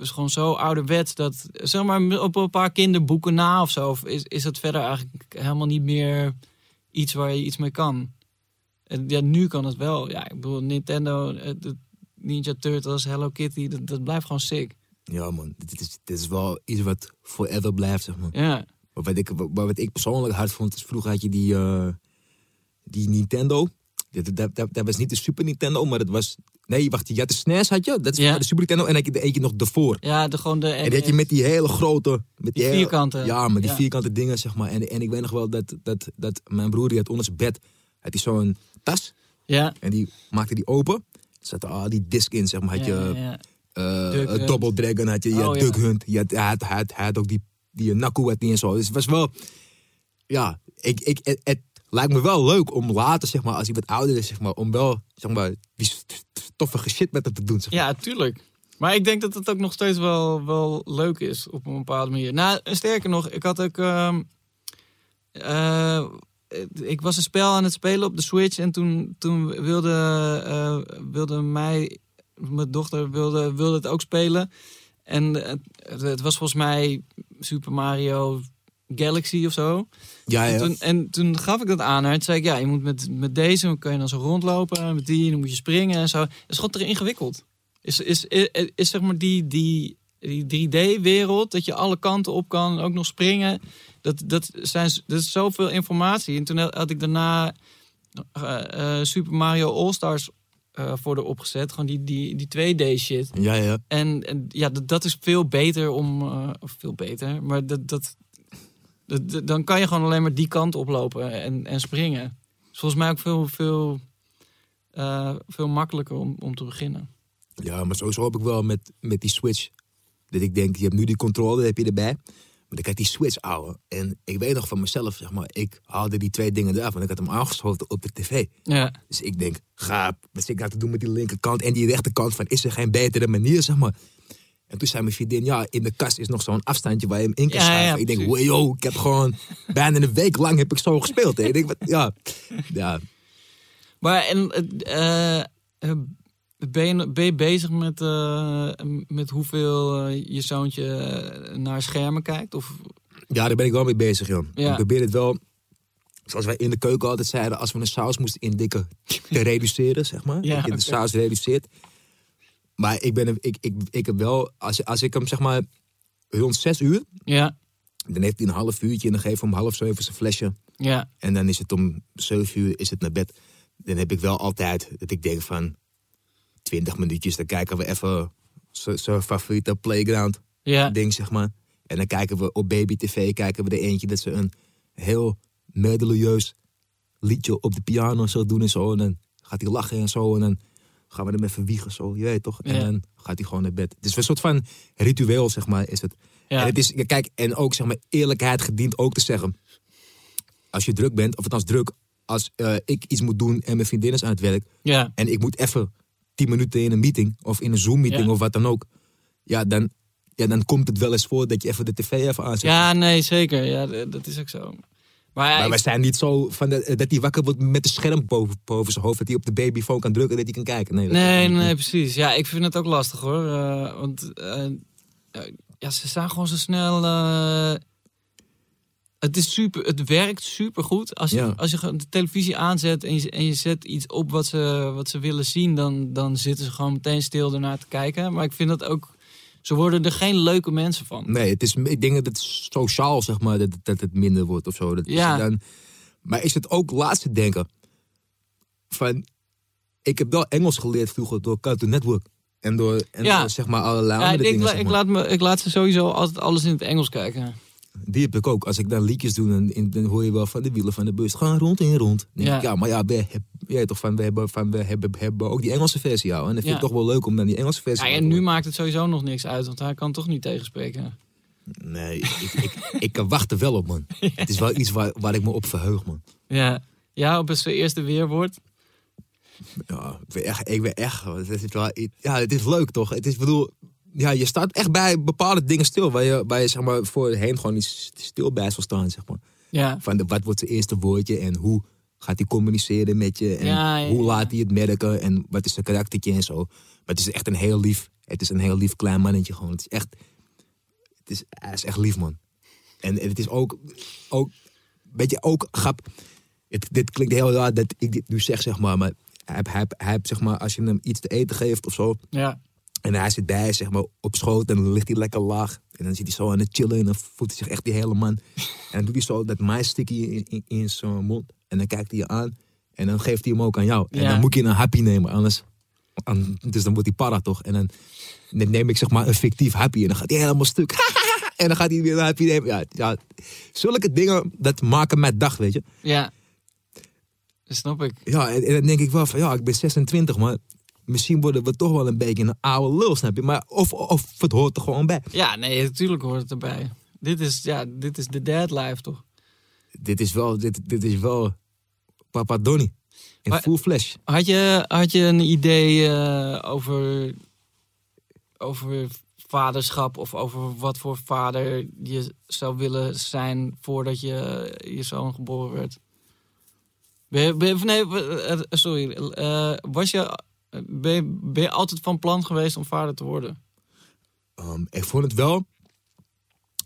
is gewoon zo ouderwets dat, zeg maar, op een paar kinderboeken na of zo, is, is het verder eigenlijk helemaal niet meer iets waar je iets mee kan. En ja, nu kan het wel. Ja, ik bedoel, Nintendo, de Ninja Turtles, Hello Kitty, dat, dat blijft gewoon sick. Ja, man. Dit is, dit is wel iets wat forever blijft, zeg maar. Ja, Maar wat ik, wat, wat ik persoonlijk hard vond, is vroeger had je die, eh, die Nintendo. Dat, dat, dat, dat was niet de Super Nintendo, maar dat was... Nee, wacht, je had de SNES, had je? Dat is Ja. de Super Nintendo. En dan had je eentje nog ervoor. ja de, gewoon de... En die had je met die hele grote... Met die, Die hele- vierkanten. Ja, met die Ja. vierkante dingen, zeg maar. En, en ik weet nog wel dat, dat, dat mijn broer, die had onder zijn bed... had hij zo'n tas. Ja, En die maakte die open. Er zaten al die disc in, zeg maar. Had je ja, ja. eh, eh. Double Dragon, had je, je Oh, had ja. Duck Hunt. Je had, hij, had, hij, had, hij had ook die, die Naku had die en zo. Dus het was wel... Ja, ik, ik, het, het lijkt me wel leuk om later, zeg maar, als hij wat ouder is, zeg maar, om wel, zeg maar, die st- st- stoffige shit met hem te doen. Zeg maar. Ja, tuurlijk. Maar ik denk dat het ook nog steeds wel, wel leuk is op een bepaalde manier. Nou, sterker nog, ik had ook. ehm, eh, ik was een spel aan het spelen op de Switch en toen, toen wilde, eh, wilde mij, mijn dochter wilde, wilde het ook spelen. En het was volgens mij Super Mario Galaxy of zo. Ja, En, ja. toen, en toen gaf ik dat aan haar. Toen zei ik, ja, je moet met, met deze, kan je dan zo rondlopen. Met die, dan moet je springen en zo. Dat is gewoon te ingewikkeld. Is, is, is, is zeg maar die, die, die 3D-wereld, dat je alle kanten op kan, ook nog springen. Dat, dat, zijn, dat is zoveel informatie. En toen had ik daarna eh, eh, Super Mario All-Stars eh, voor erop gezet. Gewoon die, die, die 2D-shit. Ja, ja. En, en ja, dat, dat is veel beter om. of veel beter, maar dat- dat- Dan kan je gewoon alleen maar die kant oplopen en, en springen. is volgens mij ook veel, veel, eh, veel makkelijker om, om te beginnen. Ja, maar sowieso heb ik wel met, met die Switch. Dat ik denk, je hebt nu die controle, heb je erbij. Maar dan kijk die Switch ouwe. En ik weet nog van mezelf, zeg maar, ik haalde die twee dingen eraf. Want ik had hem aangesloten op de tv. Ja, Dus ik denk, ga, wat zit ik nou te doen met die linkerkant en die rechterkant? Van, is er geen betere manier, zeg maar? En toen zei mijn vriendin, ja, in de kast is nog zo'n afstandje waar je hem in kan Ja, schuiven. ja, ik denk, wow, ik heb gewoon bijna een week lang heb ik zo gespeeld. Hè. Ik denk, wat, ja, ja, maar en, eh, eh, ben, je, ben je bezig met, eh, met hoeveel je zoontje naar schermen kijkt? Of, ja, daar ben ik wel mee bezig, joh. Ja. Ik probeer het wel, zoals wij in de keuken altijd zeiden, als we een saus moesten indikken, te reduceren, zeg maar. Ja, dat je de saus reduceert. Maar ik, ben, ik, ik, ik heb wel, als, als ik hem zeg maar rond zes uur, ja, dan heeft hij een half uurtje en dan geef ik hem om half zeven zijn flesje. ja, En dan is het om 7 uur is het naar bed. Dan heb ik wel altijd dat ik denk van 20 minuutjes, dan kijken we even zijn favoriete playground ja. ding, zeg maar. En dan kijken we op baby tv, kijken we er eentje dat ze een heel melodieus liedje op de piano zo doen en zo. En dan gaat hij lachen en zo. En dan gaan we hem even wiegen zo, je weet toch. En dan gaat hij gewoon naar bed. Het is een soort van ritueel, zeg maar, is het. En het is, kijk, en ook zeg maar, eerlijkheid gedient ook te zeggen. Als je druk bent, of althans druk, als eh, ik iets moet doen en mijn vriendin is aan het werk. ja. En ik moet even tien minuten in een meeting of in een Zoom-meeting Ja. of wat dan ook. Ja dan, ja, dan komt het wel eens voor dat je even de tv even aanzet. Ja, nee, zeker. Ja, dat is ook zo. Maar, ja, Maar wij zijn niet zo van de- dat hij wakker wordt met een scherm boven, boven zijn hoofd. Dat hij op de babyfoon kan drukken dat hij kan kijken. Nee, dat nee, nee, precies. Ja, ik vind het ook lastig hoor. Eh, want eh, eh, ja, ze staan gewoon zo snel. eh, het, is super, het werkt super goed. Als je, Ja. als je de televisie aanzet en je, en je zet iets op wat ze, wat ze willen zien, dan, dan zitten ze gewoon meteen stil ernaar te kijken. Maar ik vind dat ook. Ze worden er geen leuke mensen van. Nee, het is, ik denk dat het sociaal, zeg maar, dat, dat het minder wordt of zo. Dat Ja. dan, maar is het ook laatste denken van... Ik heb wel Engels geleerd vroeger door Cartoon Network. En door, en Ja. door, zeg maar, allerlei Ja, andere ik, dingen. la- zeg ik, laat me, ik laat ze sowieso altijd alles in het Engels kijken. Die heb ik ook. Als ik dan liedjes doe, dan, in- dan hoor je wel van de wielen van de bus. Gaan rond en rond. Ja. ik, ja, maar ja, we, heb, weet toch van, we, hebben, van, we hebben, hebben ook die Engelse versie. Ja. En dat vind Ja. ik toch wel leuk om dan die Engelse versie Ja, en nu maakt het sowieso nog niks uit, want hij kan toch niet tegenspreken. Nee, ik, ik, ik kan wachten wel op, man. Het is wel iets waar, waar ik me op verheug, man. Ja, ja op zijn eerste weerwoord. Ja, ik ben echt, ik ben echt, het is wel, ja, het is leuk toch? Het is, bedoel, ja, je staat echt bij bepaalde dingen stil, waar je, waar je zeg maar, voorheen gewoon niet stil bij zal staan, zeg maar. Ja, Van de, wat wordt zijn eerste woordje en hoe gaat hij communiceren met je en Ja, ja, hoe laat hij het merken en wat is zijn karaktertje en zo. Maar het is echt een heel lief, het is een heel lief klein mannetje gewoon. Het is echt, het is, hij is echt lief, man. En, en het is ook, ook, weet je, ook grap. Het, dit klinkt heel raar dat ik dit nu zeg, zeg maar, maar hij, hij, hij, zeg maar, als je hem iets te eten geeft of zo, ja, en hij zit bij, zeg maar, op schoot en dan ligt hij lekker laag. En dan zit hij zo aan het chillen en dan voelt hij zich echt die hele man. En dan doet hij zo dat maissticky in, in, in zijn mond. En dan kijkt hij je aan en dan geeft hij hem ook aan jou. En Ja. dan moet je een happy nemen, anders... an- Dus dan wordt hij para toch? En dan, dan neem ik zeg maar een fictief happy en dan gaat hij helemaal stuk. en dan gaat hij weer een happy nemen. Ja, ja, zulke dingen, dat maken mijn dag, weet je. ja. Dat snap ik. Ja, en, en dan denk ik wel van, ja, ik ben 26, maar misschien worden we toch wel een beetje een oude lul, snap je? Maar of, of het hoort er gewoon bij. Ja, nee, natuurlijk hoort het erbij. Dit is, ja, dit is de dad life, toch? Dit is wel, dit, dit is wel Papa Donny. In Maar- full flash. Had je, had je een idee eh, over, over vaderschap of over wat voor vader je zou willen zijn voordat je je zoon geboren werd? Ben je, ben je- nee, eh, sorry. eh, was je, ben, je, ben je altijd van plan geweest om vader te worden? Ehm, ik vond het wel.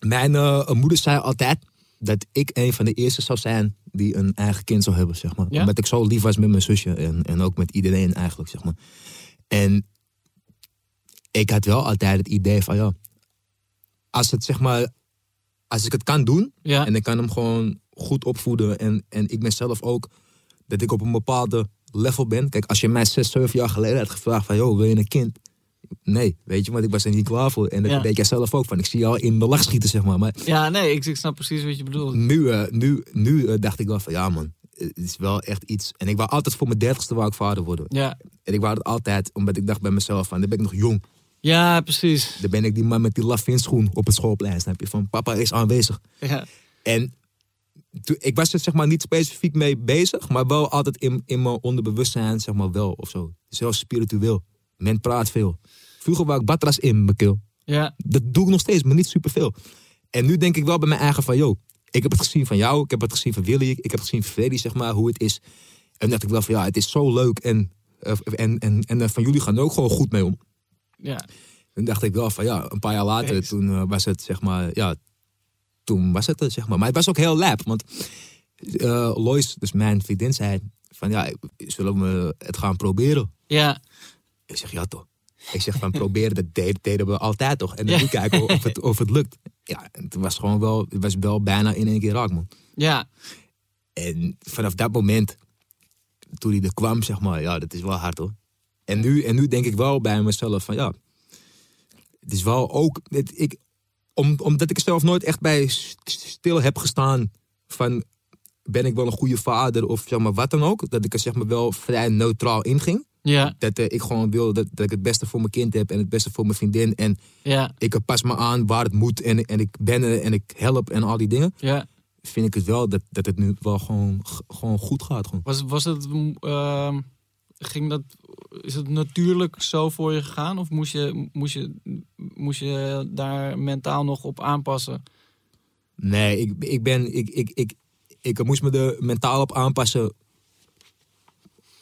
Mijn eh, moeder zei altijd dat ik een van de eerste zou zijn die een eigen kind zou hebben, zeg maar. Ja? Omdat ik zo lief was met mijn zusje en, en ook met iedereen eigenlijk, zeg maar. En ik had wel altijd het idee van, ja, als het zeg maar, als ik het kan doen Ja. en ik kan hem gewoon goed opvoeden en, en ik ben zelf ook dat ik op een bepaalde level ben. Kijk, als je mij zes, zeven jaar geleden had gevraagd van, joh, wil je een kind? Nee, weet je, want ik was er niet klaar voor. En dat Ja. jij zelf ook van. Ik zie jou in de lach schieten, zeg maar. Maar Ja, nee, ik, ik snap precies wat je bedoelt. nu, eh, nu, nu eh, dacht ik wel van, ja man, het is wel echt iets. En ik wou altijd voor mijn dertigste wou ik vader worden. Ja, En ik wou het altijd, omdat ik dacht bij mezelf van, dan ben ik nog jong. ja precies. Dan ben ik die man met die lafinschoen op het schoolplein, snap je? Van, papa is aanwezig. Ja, En ik was er zeg maar niet specifiek mee bezig, maar wel altijd in, in mijn onderbewustzijn, zeg maar wel of zo. Heel spiritueel. Men praat veel. Vroeger wou ik batras in mijn keel. ja, Dat doe ik nog steeds, maar niet superveel. En nu denk ik wel bij mijn eigen van, yo, ik heb het gezien van jou, ik heb het gezien van Willy, ik heb het gezien van Freddy, zeg maar, hoe het is. En dacht ik wel van, ja, het is zo leuk en, eh, en, en, en eh, van jullie gaan er ook gewoon goed mee om. ja. Toen dacht ik wel van, ja, een paar jaar later, toen eh, was het, zeg maar, ja, toen was het, er, zeg maar. Maar het was ook heel lap, want eh Lois, dus mijn vriendin, zei van, ja, zullen we het gaan proberen? Ja, Ik zeg, ja toch. Ik zeg van proberen, dat deden we altijd toch. En dan Ja. nu kijken of het, of het lukt. Ja, het was gewoon wel, het was wel bijna in één keer raak, man. ja, En vanaf dat moment, toen hij er kwam, zeg maar, ja, dat is wel hard hoor. En nu, en nu denk ik wel bij mezelf van, ja, het is wel ook, het, ik, om, omdat ik zelf nooit echt bij st- stil heb gestaan van, ben ik wel een goede vader of zeg maar wat dan ook. Dat ik er zeg maar wel vrij neutraal in ging. ja, Dat eh, ik gewoon wil dat, dat ik het beste voor mijn kind heb en het beste voor mijn vriendin. En ja, ik pas me aan waar het moet en, en ik ben er en ik help en al die dingen. ja. Vind ik het wel dat, dat het nu wel gewoon, gewoon goed gaat. Gewoon. Was, was het, ehm, ging dat, is het natuurlijk zo voor je gegaan? Of moest je, moest je, moest je daar mentaal nog op aanpassen? Nee, ik, ik ben. Ik, ik, ik, ik moest me er mentaal op aanpassen.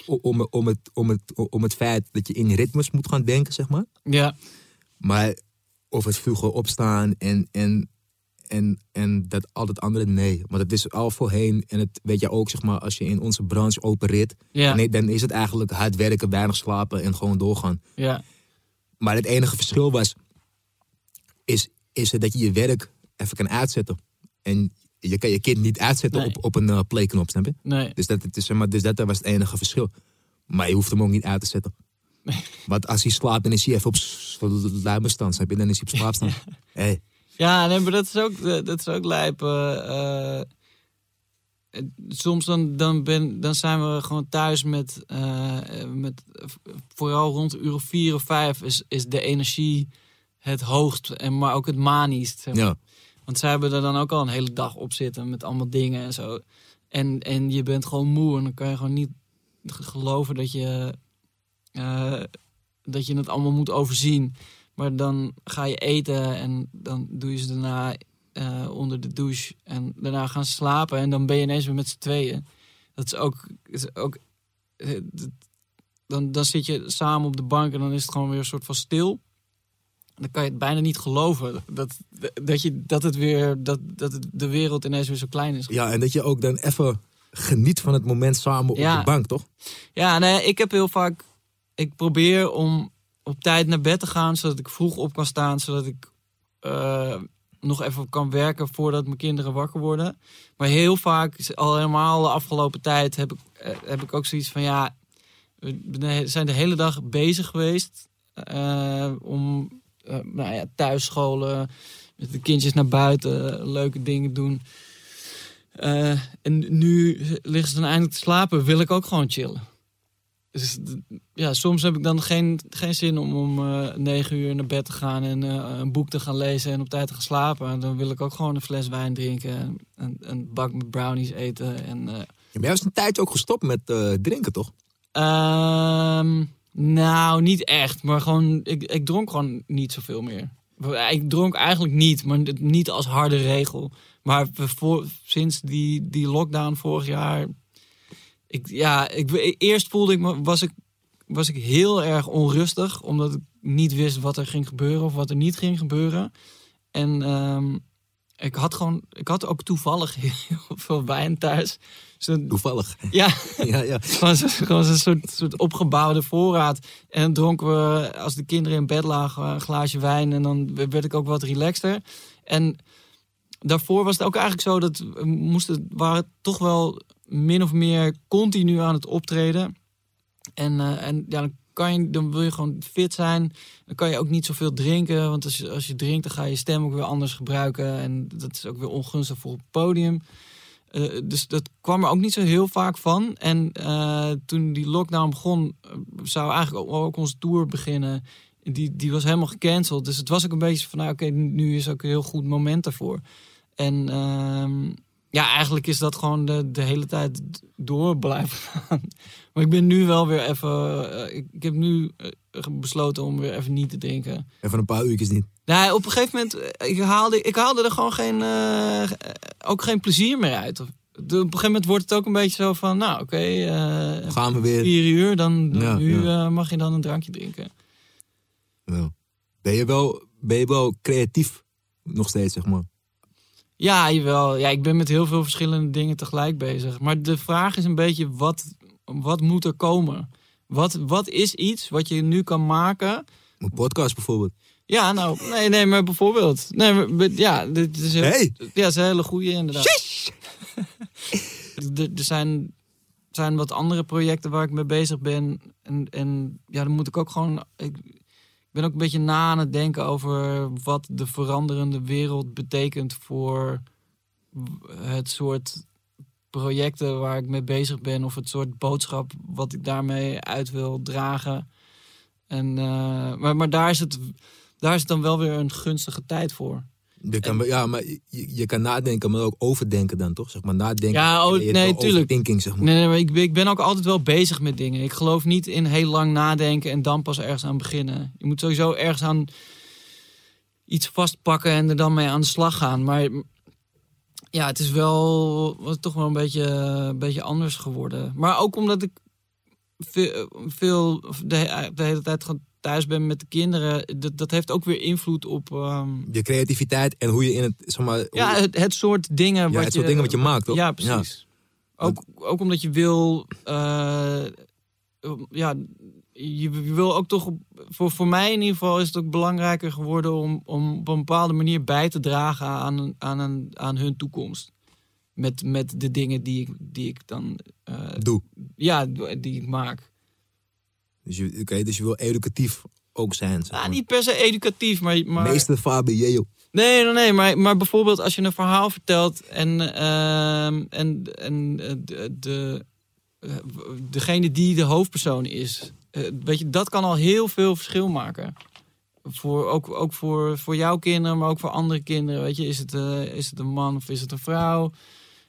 Om, om, het, om, het, om het feit dat je in ritmes moet gaan denken, zeg maar. Ja, Maar of het vroeger opstaan en, en, en, en dat al het andere, nee. Want het is al voorheen. En het weet je ook, zeg maar, als je in onze branche opereert. ja, Nee, dan is het eigenlijk hard werken, weinig slapen en gewoon doorgaan. ja, Maar het enige verschil was, is, is dat je je werk even kan uitzetten. En je kan je kind niet uitzetten Nee. op, op een eh, playknop, snap je? nee, Dus dat, het is, zeg maar, dus dat was het enige verschil. Maar je hoeft hem ook niet uit te zetten. Want als hij slaapt, dan is hij even op luimerstand, snap je? Dan is hij op slaapstand. Hey, Ja, nee, maar dat is ook, eh, dat is ook lijp. eh, eh, soms dan, dan, ben, dan zijn we gewoon thuis met, met vooral rond uur of vier of vijf is, is de energie het hoogst, en maar ook het maniest. zeg maar. ja. Want zij hebben er dan ook al een hele dag op zitten met allemaal dingen en zo. En, en je bent gewoon moe en dan kan je gewoon niet geloven dat je, dat je het allemaal moet overzien. Maar dan ga je eten en dan doe je ze daarna eh, onder de douche. En daarna gaan slapen en dan ben je ineens weer met z'n tweeën. Dat is ook... Is ook eh, dan, dan zit je samen op de bank en dan is het gewoon weer een soort van stil. Dan kan je het bijna niet geloven dat, dat, je, dat, het weer, dat, dat het, de wereld ineens weer zo klein is. ja, en dat je ook dan even geniet van het moment samen op Ja. de bank, toch? Ja, nee, ik heb heel vaak. Ik probeer om op tijd naar bed te gaan, zodat ik vroeg op kan staan, zodat ik eh, nog even kan werken voordat mijn kinderen wakker worden. Maar heel vaak, al helemaal de afgelopen tijd, heb ik, eh, heb ik ook zoiets van ja, we zijn de hele dag bezig geweest eh, om eh, nou ja, thuisscholen, met de kindjes naar buiten, leuke dingen doen. En nu liggen ze dan eindelijk te slapen, wil ik ook gewoon chillen. Dus ja, soms heb ik dan geen, geen zin om om eh, negen uur naar bed te gaan en eh, een boek te gaan lezen en op tijd te gaan slapen. En dan wil ik ook gewoon een fles wijn drinken en een, een bak met brownies eten. En, eh, Ja, maar jij was een tijdje ook gestopt met drinken, toch? Ehm, nou, niet echt. Maar gewoon, ik, ik dronk gewoon niet zoveel meer. Ik dronk eigenlijk niet, maar niet als harde regel. Maar voor, sinds die, die lockdown vorig jaar. Ik, ja, ik, eerst voelde ik me, was ik was ik heel erg onrustig. Omdat ik niet wist wat er ging gebeuren of wat er niet ging gebeuren. En ehm, ik had gewoon, ik had ook toevallig heel veel wijn thuis. Zo, Toevallig. ja, ja, ja. gewoon, zo- gewoon zo'n soort, soort opgebouwde voorraad. En dan dronken we, als de kinderen in bed lagen, een glaasje wijn. En dan werd ik ook wat relaxter. En daarvoor was het ook eigenlijk zo dat we moesten, waren toch wel min of meer continu aan het optreden. En, eh, en ja, dan, kan je, dan wil je gewoon fit zijn. Dan kan je ook niet zoveel drinken. Want als je, als je drinkt, dan ga je stem ook weer anders gebruiken. En dat is ook weer ongunstig voor het podium. Eh, dus dat kwam er ook niet zo heel vaak van. En eh, toen die lockdown begon, zou eigenlijk ook, ook onze tour beginnen. Die, die was helemaal gecanceld. Dus het was ook een beetje van, nou, oké, nu is ook een heel goed moment daarvoor. En ehm, ja, eigenlijk is dat gewoon de, de hele tijd door blijven gaan. Maar ik ben nu wel weer even... eh, ik, ik heb nu eh, besloten om weer even niet te drinken. Even een paar uurtjes niet. Nou, op een gegeven moment, eh, ik haalde, ik haalde er gewoon geen, ook geen plezier meer uit. Op een gegeven moment wordt het ook een beetje zo van, nou oké, Gaan we weer. vier uur, dan, Ja, nu ja. mag je dan een drankje drinken. Ja. Ben, je wel, ben je wel creatief nog steeds, zeg maar? Ja, jawel. Ja, ik ben met heel veel verschillende dingen tegelijk bezig. Maar de vraag is een beetje, wat, wat moet er komen? Wat, wat is iets wat je nu kan maken Een podcast bijvoorbeeld. Ja, nou, nee, nee, maar bijvoorbeeld. Nee, maar, ja, dit is heel, Hey! ja, het is een hele goede inderdaad. er, er zijn, zijn wat andere projecten waar ik mee bezig ben. En, en ja, dan moet ik ook gewoon. Ik ben ook een beetje na aan het denken over wat de veranderende wereld betekent voor het soort projecten waar ik mee bezig ben. Of het soort boodschap wat ik daarmee uit wil dragen. En, eh, maar, maar daar is het daar is het dan wel weer een gunstige tijd voor. Je kan, ja, maar je, je kan nadenken, maar ook overdenken dan, toch? Zeg maar nadenken. Ja, oh, nee, tuurlijk. zeg maar. Nee, nee maar ik, ben- ik ben ook altijd wel bezig met dingen. Ik geloof niet in heel lang nadenken en dan pas ergens aan beginnen. Je moet sowieso ergens aan iets vastpakken en er dan mee aan de slag gaan. Maar ja, het is wel wel toch wel een beetje, een beetje anders geworden. Maar ook omdat ik veel, veel de, de hele tijd gewoon thuis ben met de kinderen. Dat, dat heeft ook weer invloed op... ehm, Je creativiteit en hoe je in het, zeg maar... Ja, het, het soort dingen, ja, wat, het je, soort dingen wat je maakt, toch? Ja, precies. Ook, ook omdat je wil... eh, ja, je, je wil ook toch... Voor, voor mij in ieder geval is het ook belangrijker geworden... om, om op een bepaalde manier bij te dragen aan, aan, een, aan hun toekomst. Met, met de dingen die ik, die ik dan... eh, Doe. ja, die ik maak. Dus je, oké, dus je wil educatief ook zijn, zeg Ja, maar. niet per se educatief, maar... maar Meester Fabi Jeo. Nee, nee, nee. Maar, maar bijvoorbeeld als je een verhaal vertelt en, ehm, en, en eh, de, de, eh, degene die de hoofdpersoon is, eh, weet je, dat kan al heel veel verschil maken. Voor, ook ook voor, voor jouw kinderen, maar ook voor andere kinderen. Weet je, is het, is het een man of is het een vrouw?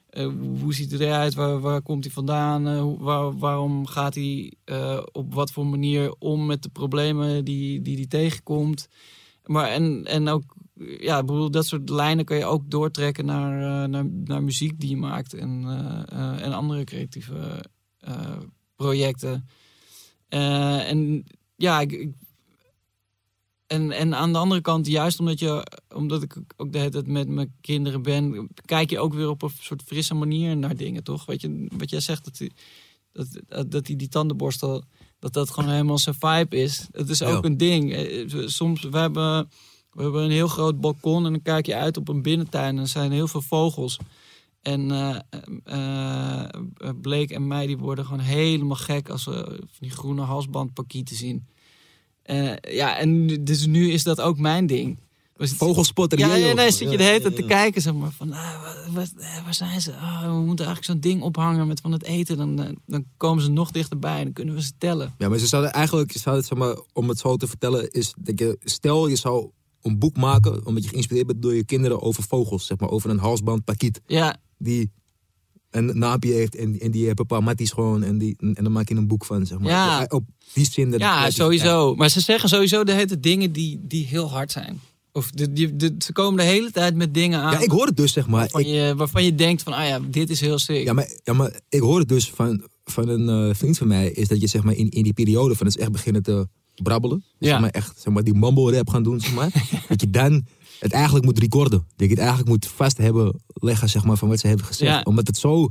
Eh, hoe ziet hij eruit? Waar, waar komt hij vandaan? Eh, waarom gaat hij eh, op wat voor manier om met de problemen die die, die tegenkomt? Maar en, en ook, ja, bedoel, dat soort lijnen kan je ook doortrekken naar, naar, naar muziek die je maakt en, en andere creatieve projecten. En ja, ik- en, en aan de andere kant, juist omdat, je, omdat ik ook de hele tijd met mijn kinderen ben, kijk je ook weer op een soort frisse manier naar dingen, toch? Weet je, wat jij zegt, dat die, dat, dat die, die tandenborstel, dat dat gewoon helemaal zijn vibe is. Het is ook Ja. een ding. Eh, Soms, we hebben, we hebben een heel groot balkon en dan kijk je uit op een binnentuin en er zijn heel veel vogels. En eh, Blake en mij die worden gewoon helemaal gek als we van die groene halsbandpakieten zien. Eh, ja, en dus nu is dat ook mijn ding. Vogelspotter ja, ja, nee, zit je de hele tijd te kijken, zeg maar, van, ah, wat, wat- eh, waar zijn ze? Ah, we moeten eigenlijk zo'n ding ophangen met van het eten. Dan, eh, dan komen ze nog dichterbij en dan kunnen we ze tellen. Ja, maar ze zouden eigenlijk, ze zouden, zeg maar, om het zo te vertellen, is dat je, stel je zou een boek maken, omdat je geïnspireerd bent door je kinderen over vogels, zeg maar, over een halsband pakiet, Ja, die een naampje heeft en, en die heeft een paar matties gewoon en, die, en dan maak je een boek van, zeg maar. Ja. Op die zin. dat- ja is- sowieso. Maar ze zeggen sowieso de hele dingen die, die heel hard zijn. Of de, die, de, ze komen de hele tijd met dingen aan Ja, ik hoor het dus, zeg maar. waarvan, Ik, je, waarvan je denkt van, ah ja, dit is heel sick. ja, maar, ja, maar ik hoor het dus van, van een eh, vriend van mij is dat je zeg maar in, in die periode van het echt beginnen te brabbelen. Dus Ja. zeg maar echt zeg maar, die mumble rap gaan doen, zeg maar. dat je dan het eigenlijk moet recorden. Dat je het eigenlijk moet vast hebben leggen zeg maar, van wat ze hebben gezegd. Ja. Omdat het zo,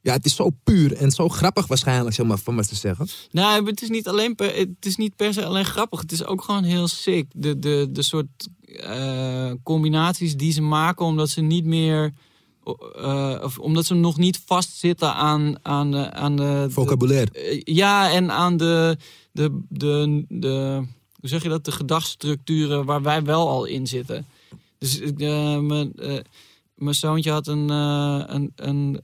ja, het is zo puur en zo grappig waarschijnlijk zeg maar, van wat ze zeggen. Nou, maar het is niet alleen per, het is niet per se alleen grappig. Het is ook gewoon heel sick. De, de, de soort eh, combinaties die ze maken, omdat ze niet meer. eh, of omdat ze nog niet vastzitten aan, aan, de, aan de, de- Vocabulaire. eh, ja, en aan de, de, de, de, zeg je dat, de gedachtstructuren waar wij wel al in zitten. Dus eh, mijn, eh, mijn zoontje had een, eh, een, een,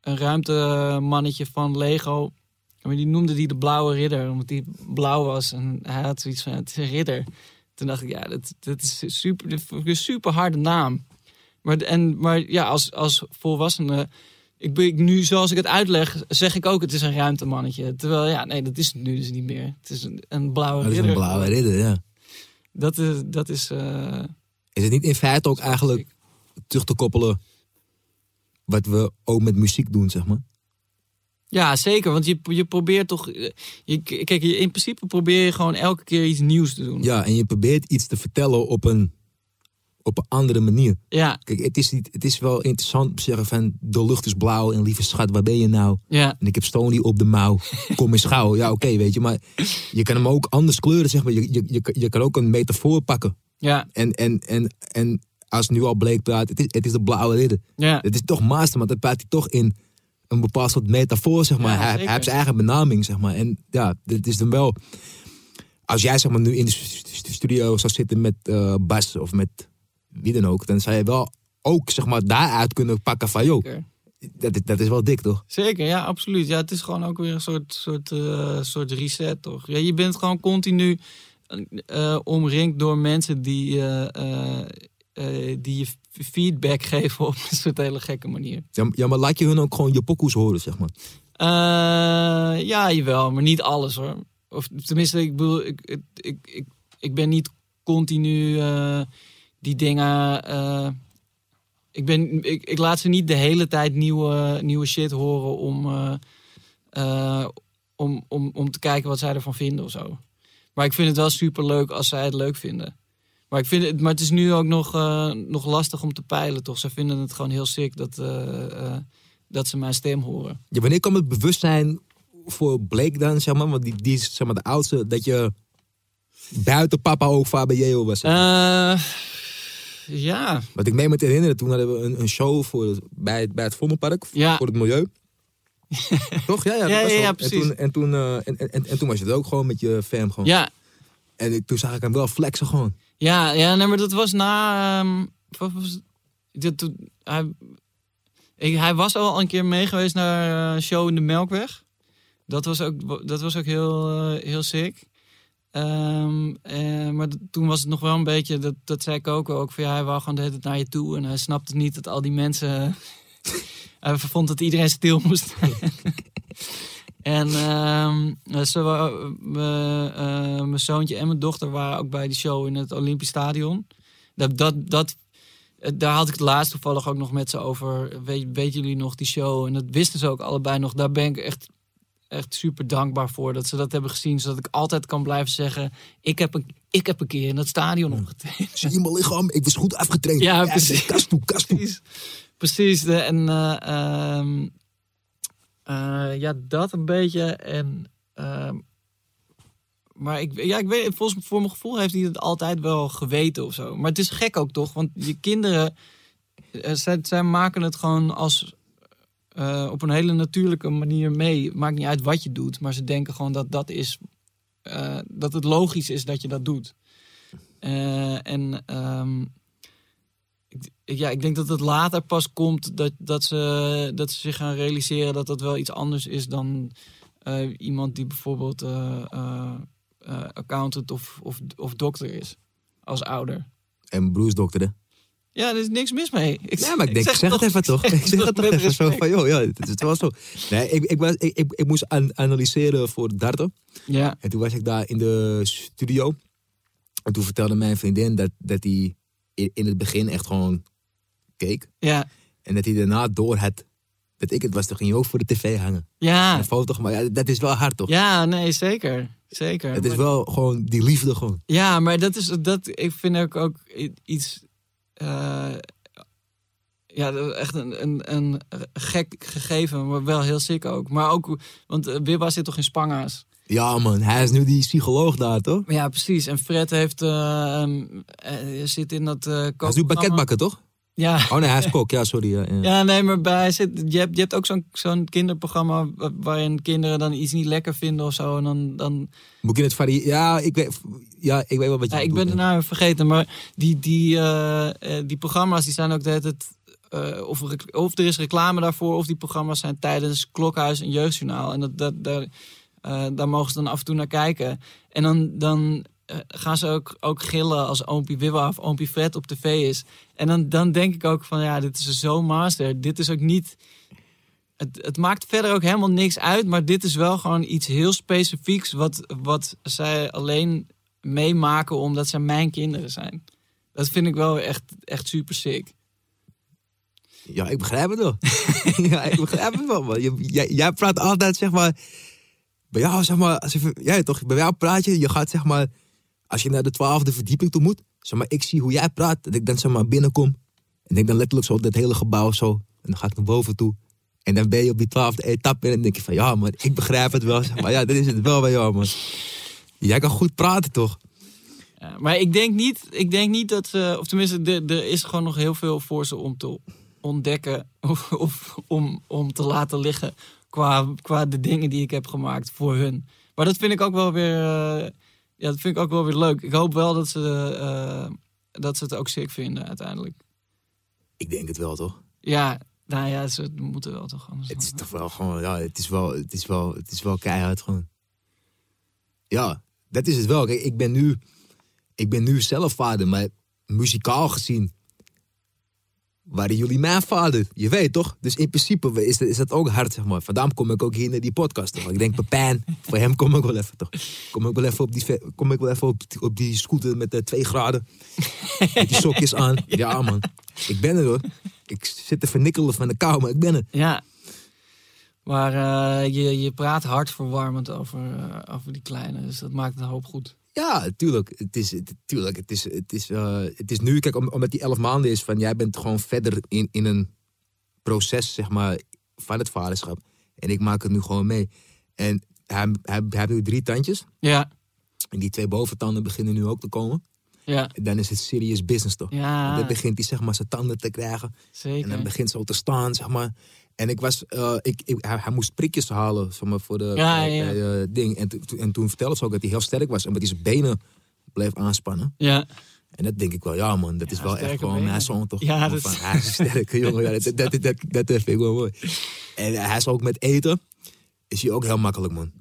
een ruimtemannetje van Lego. Maar die noemde die de blauwe ridder, omdat die blauw was. En hij had zoiets van, het is een ridder. Toen dacht ik, ja, dat, dat is super, een super harde naam. Maar, en, maar ja, als, als volwassene ik ben ik nu, zoals ik het uitleg, zeg ik ook het is een ruimtemannetje. Terwijl, ja, nee, dat is het nu dus niet meer. Het is een, een blauwe Dat is een ridder. blauwe ridder, ja. Dat is, dat is eh, Is het niet in feite ook eigenlijk terug te koppelen wat we ook met muziek doen, zeg maar? ja, zeker. Want je, je probeert toch... eh, Je, kijk, in principe probeer je gewoon elke keer iets nieuws te doen. Ja, en je probeert iets te vertellen op een, op een andere manier. Ja, Kijk, het is, niet, het is wel interessant om te zeggen van de lucht is blauw en lieve schat, waar ben je nou? ja, En ik heb Stony op de mouw, kom eens gauw. Ja, oké, weet je, maar je kan hem ook anders kleuren, zeg maar. Je, je, je, kan- je kan ook een metafoor pakken. ja, En, en, en, en als nu al bleek praat, het is, het is de blauwe ridder. ja. Het is toch master, want dat praat hij toch in een bepaald soort metafoor, zeg maar. Ja, hij, heeft zijn eigen benaming, zeg maar. En ja, dit is dan wel... Als jij zeg maar nu in de stu- stu- studio zou zitten met eh, Bas of met wie dan ook... dan zou je wel ook zeg maar daaruit kunnen pakken van... joh, dat, is- dat is wel dik, toch? Zeker, ja, absoluut. Ja, het is gewoon ook weer een soort, soort, eh, soort reset, toch? Ja, je bent gewoon continu eh, omringd door mensen die, eh, eh, eh, die je feedback geven op een soort hele gekke manier. Ja, ja, maar laat je hun ook gewoon je pokoes horen, zeg maar. Eh, ja, jawel, maar niet alles hoor. Of tenminste, ik bedoel, ik, ik, ik, ik, ben niet continu eh, die dingen. eh, ik, ben, ik, ik laat ze niet de hele tijd nieuwe, nieuwe shit horen om, eh, eh, om, om, om te kijken wat zij ervan vinden of zo. Maar ik vind het wel super leuk als zij het leuk vinden. Maar, ik vind het, maar het is nu ook nog, nog lastig om te peilen, toch? Ze vinden het gewoon heel sick dat, dat ze mijn stem horen. Ja, wanneer kwam het bewustzijn voor Blake dan, zeg maar? Want die, die is zeg maar de oudste, dat je buiten papa ook Fabio was. zeg maar. Ja, Wat ik mee moet herinneren, toen hadden we een, een show voor, bij, bij het Vondelpark Ja. voor het milieu. Toch? Ja, ja, Ja, ja, ja, En precies. toen, en, toen, eh, en, en, en toen was je het ook gewoon met je fam. Gewoon. ja, En ik, toen zag ik hem wel flexen gewoon. ja, ja nee, maar dat was na. wat was, dat, hij, ik, hij was al een keer mee geweest naar eh, een show in de Melkweg. Dat was ook, dat was ook heel, eh, heel sick. Ehm, eh, maar toen was het nog wel een beetje, dat, dat zei ik ook, ook van ja, hij wou gewoon de hele tijd naar je toe. En hij snapte niet dat al die mensen. hij vond dat iedereen stil moest. en ehm, me- eh, mijn zoontje en mijn dochter waren ook bij die show in het Olympisch Stadion. Dat, dat, dat, eh, daar had ik het laatst toevallig ook nog met ze over. Weet, weten jullie nog die show? En dat wisten ze ook allebei nog. Daar ben ik echt, echt super dankbaar voor dat ze dat hebben gezien. Zodat ik altijd kan blijven zeggen: ik heb een, ik heb een keer in dat stadion opgetreden. Zie je mijn lichaam? Ik was goed afgetraind. Ja, precies. Kast toe, kast toe. Precies. Precies. De, en eh, ehm, eh, ja, dat een beetje. En, ehm, maar ik, ja, ik weet, volgens voor mijn gevoel heeft hij het altijd wel geweten of zo. Maar het is gek ook toch? Want je kinderen, eh, zij, zij maken het gewoon als. Eh, op een hele natuurlijke manier mee. Maakt niet uit wat je doet, maar ze denken gewoon dat dat is. eh, dat het logisch is dat je dat doet. Eh, en ehm, ik, ja, ik denk dat het later pas komt dat, dat, ze, dat ze zich gaan realiseren dat dat wel iets anders is dan iemand die bijvoorbeeld accountant of, of, of dokter is als ouder. En broersdokter, hè? Ja, er is niks mis mee. Ik, Ja, maar ik denk, zeg, het toch- even toch. Ik zeg het toch even zo van, joh, ja, het is wel zo. Nee, ik, ik, was, ik, ik, ik moest an- analyseren voor darten. Ja, En toen was ik daar in de studio. En toen vertelde mijn vriendin dat, dat hij in, in het begin echt gewoon keek. ja, En dat hij daarna door had weet ik het was, dan ging je ook voor de tv hangen. Ja, Een foto, maar ja, dat is wel hard toch? ja nee, zeker. Zeker. Het is wel gewoon die liefde gewoon. Ja, maar dat is dat. Ik vind ook ook iets. Eh, ja, echt een, een, een gek gegeven, maar wel heel sick ook. Maar ook, want eh, Wibba zit toch in Spanga's? Ja man, hij is nu die psycholoog daar toch? Ja, precies. En Fred heeft, eh, zit in dat eh Hij is nu kookprogramma. pakketbakken toch? Ja. Oh nee, hij is kok, ja sorry. Ja, ja. Ja, nee, maar bij zit, je, hebt, je hebt ook zo'n zo'n kinderprogramma wa- waarin kinderen dan iets niet lekker vinden of zo. En dan, dan Moet je het variëren? Ja, ik weet, ja, ik weet wel wat je Ja, ik ben de naam vergeten, maar die, die, eh, eh, die programma's die zijn ook de hele tijd, eh, of, er is reclame daarvoor, of die programma's zijn tijdens Klokhuis en Jeugdjournaal. En dat, dat, daar, daar mogen ze dan af en toe naar kijken. En dan, dan gaan ze ook, ook gillen als Oompie Wibba of Oompie Fred op tv is. En dan, dan denk ik ook van, ja, dit is zo master. Dit is ook niet... Het, het maakt verder ook helemaal niks uit, maar dit is wel gewoon iets heel specifieks wat, wat zij alleen meemaken omdat ze mijn kinderen zijn. Dat vind ik wel echt, echt super sick. Ja, ik begrijp het wel. ja, ik begrijp het wel, jij, jij praat altijd, zeg maar... Bij jou, zeg maar... Als je, jij toch, bij jou praat je, je gaat, zeg maar... Als je naar de twaalfde verdieping toe moet... Zeg maar, ik zie hoe jij praat, dat ik dan, zeg maar, binnenkom. En ik dan letterlijk zo, dat hele gebouw zo. En dan ga ik naar boven toe. En dan ben je op die twaalfde etappe en dan denk je van... Ja, man, ik begrijp het wel. Maar, ja, dat is het wel bij jou, man. Jij kan goed praten, toch? Maar ik denk niet, ik denk niet dat ze, of tenminste, er, er is gewoon nog heel veel voor ze om te ontdekken of, of om, om te laten liggen qua, qua de dingen die ik heb gemaakt voor hun. Maar dat vind ik ook wel weer, eh, ja, dat vind ik ook wel weer leuk. Ik hoop wel dat ze, eh, dat ze het ook sick vinden uiteindelijk. Ik denk het wel, toch? Ja, nou ja, ze moeten wel toch anders. Het is toch wel gewoon, ja, het is wel, het is wel, het is wel keihard gewoon. Ja, dat is het wel. Kijk, ik ben nu, ik ben nu zelf vader, maar muzikaal gezien waren jullie mijn vader. Je weet toch? Dus in principe is dat, is dat ook hard, zeg maar. Vandaar kom ik ook hier naar die podcast. Toch? Ik denk, Pepijn, voor hem kom ik wel even, toch? Kom ik wel even op die, kom ik wel even op, op die scooter met de twee graden. Met die sokjes aan. Ja, man. Ik ben er, hoor. Ik zit te vernikkelen van de kou, maar ik ben er. Ja. Maar eh, je, je praat hartverwarmend over, eh, over die kleine, dus dat maakt een hoop goed. Ja, tuurlijk. Het is, tuurlijk, het is, het is, eh, het is nu, kijk, om- omdat die elf maanden is, van jij bent gewoon verder in, in een proces, zeg maar, van het vaderschap. En ik maak het nu gewoon mee. En hij, hij, hij heeft nu drie tandjes. Ja, En die twee boventanden beginnen nu ook te komen. ja, En dan is het serious business toch? ja, Dan begint hij zeg maar zijn tanden te krijgen. En zeker. dan begint zo te staan, zeg maar. En ik was, eh, ik, ik, hij, hij moest prikjes halen zeg maar, voor de Ja, bij- ja. bij, eh, ding. En, to- en toen vertelde ze ook dat hij heel sterk was. Omdat hij zijn benen bleef aanspannen. Ja, En dat denk ik wel, ja man, dat is wel echt gewoon zoon toch? Ja, dat- van, hij is een sterke jongen, ja, dat, dat, dat, dat, dat vind ik wel mooi. En hij is ook met eten, is hij ook heel makkelijk man.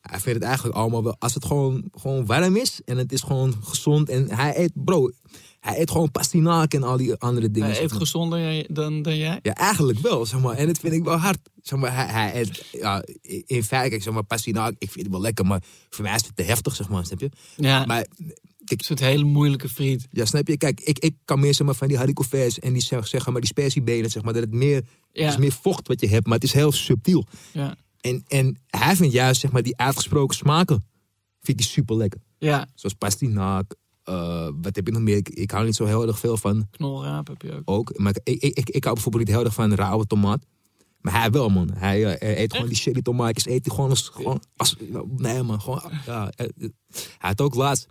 Hij vindt het eigenlijk allemaal wel, als het gewoon, gewoon warm is en het is gewoon gezond. En hij eet, bro, hij eet gewoon pastinaak en al die andere dingen. hij zeg eet maar. gezonder dan, dan jij? Ja, eigenlijk wel, zeg maar. En dat vind ik wel hard. Zeg maar, hij, hij eet, ja, in feite, zeg maar, pastinaak, ik vind het wel lekker, maar voor mij is het te heftig, zeg maar, snap je? Ja, Maar het is een hele moeilijke friet. Ja, snap je? Kijk, ik, ik kan meer zeg maar, van die haricots en die zeg, maar, die spersiebenen, zeg maar, dat het meer, het is meer vocht wat je hebt, maar het is heel subtiel. ja, En, en hij vindt juist, zeg maar, die uitgesproken smaken, vindt hij super lekker. ja. Zoals pastinaak, eh, wat heb ik nog meer? Ik, ik hou niet zo heel erg veel van, knolraap heb je ook. ook. Maar ik, ik, ik, ik hou bijvoorbeeld niet heel erg van rauwe tomaat. Maar hij wel, man. Hij eh, hij eet gewoon die cherry tomaatjes, eet hij gewoon als, gewoon als, nee man, gewoon, ja. eh, eh. Hij had ook laatst,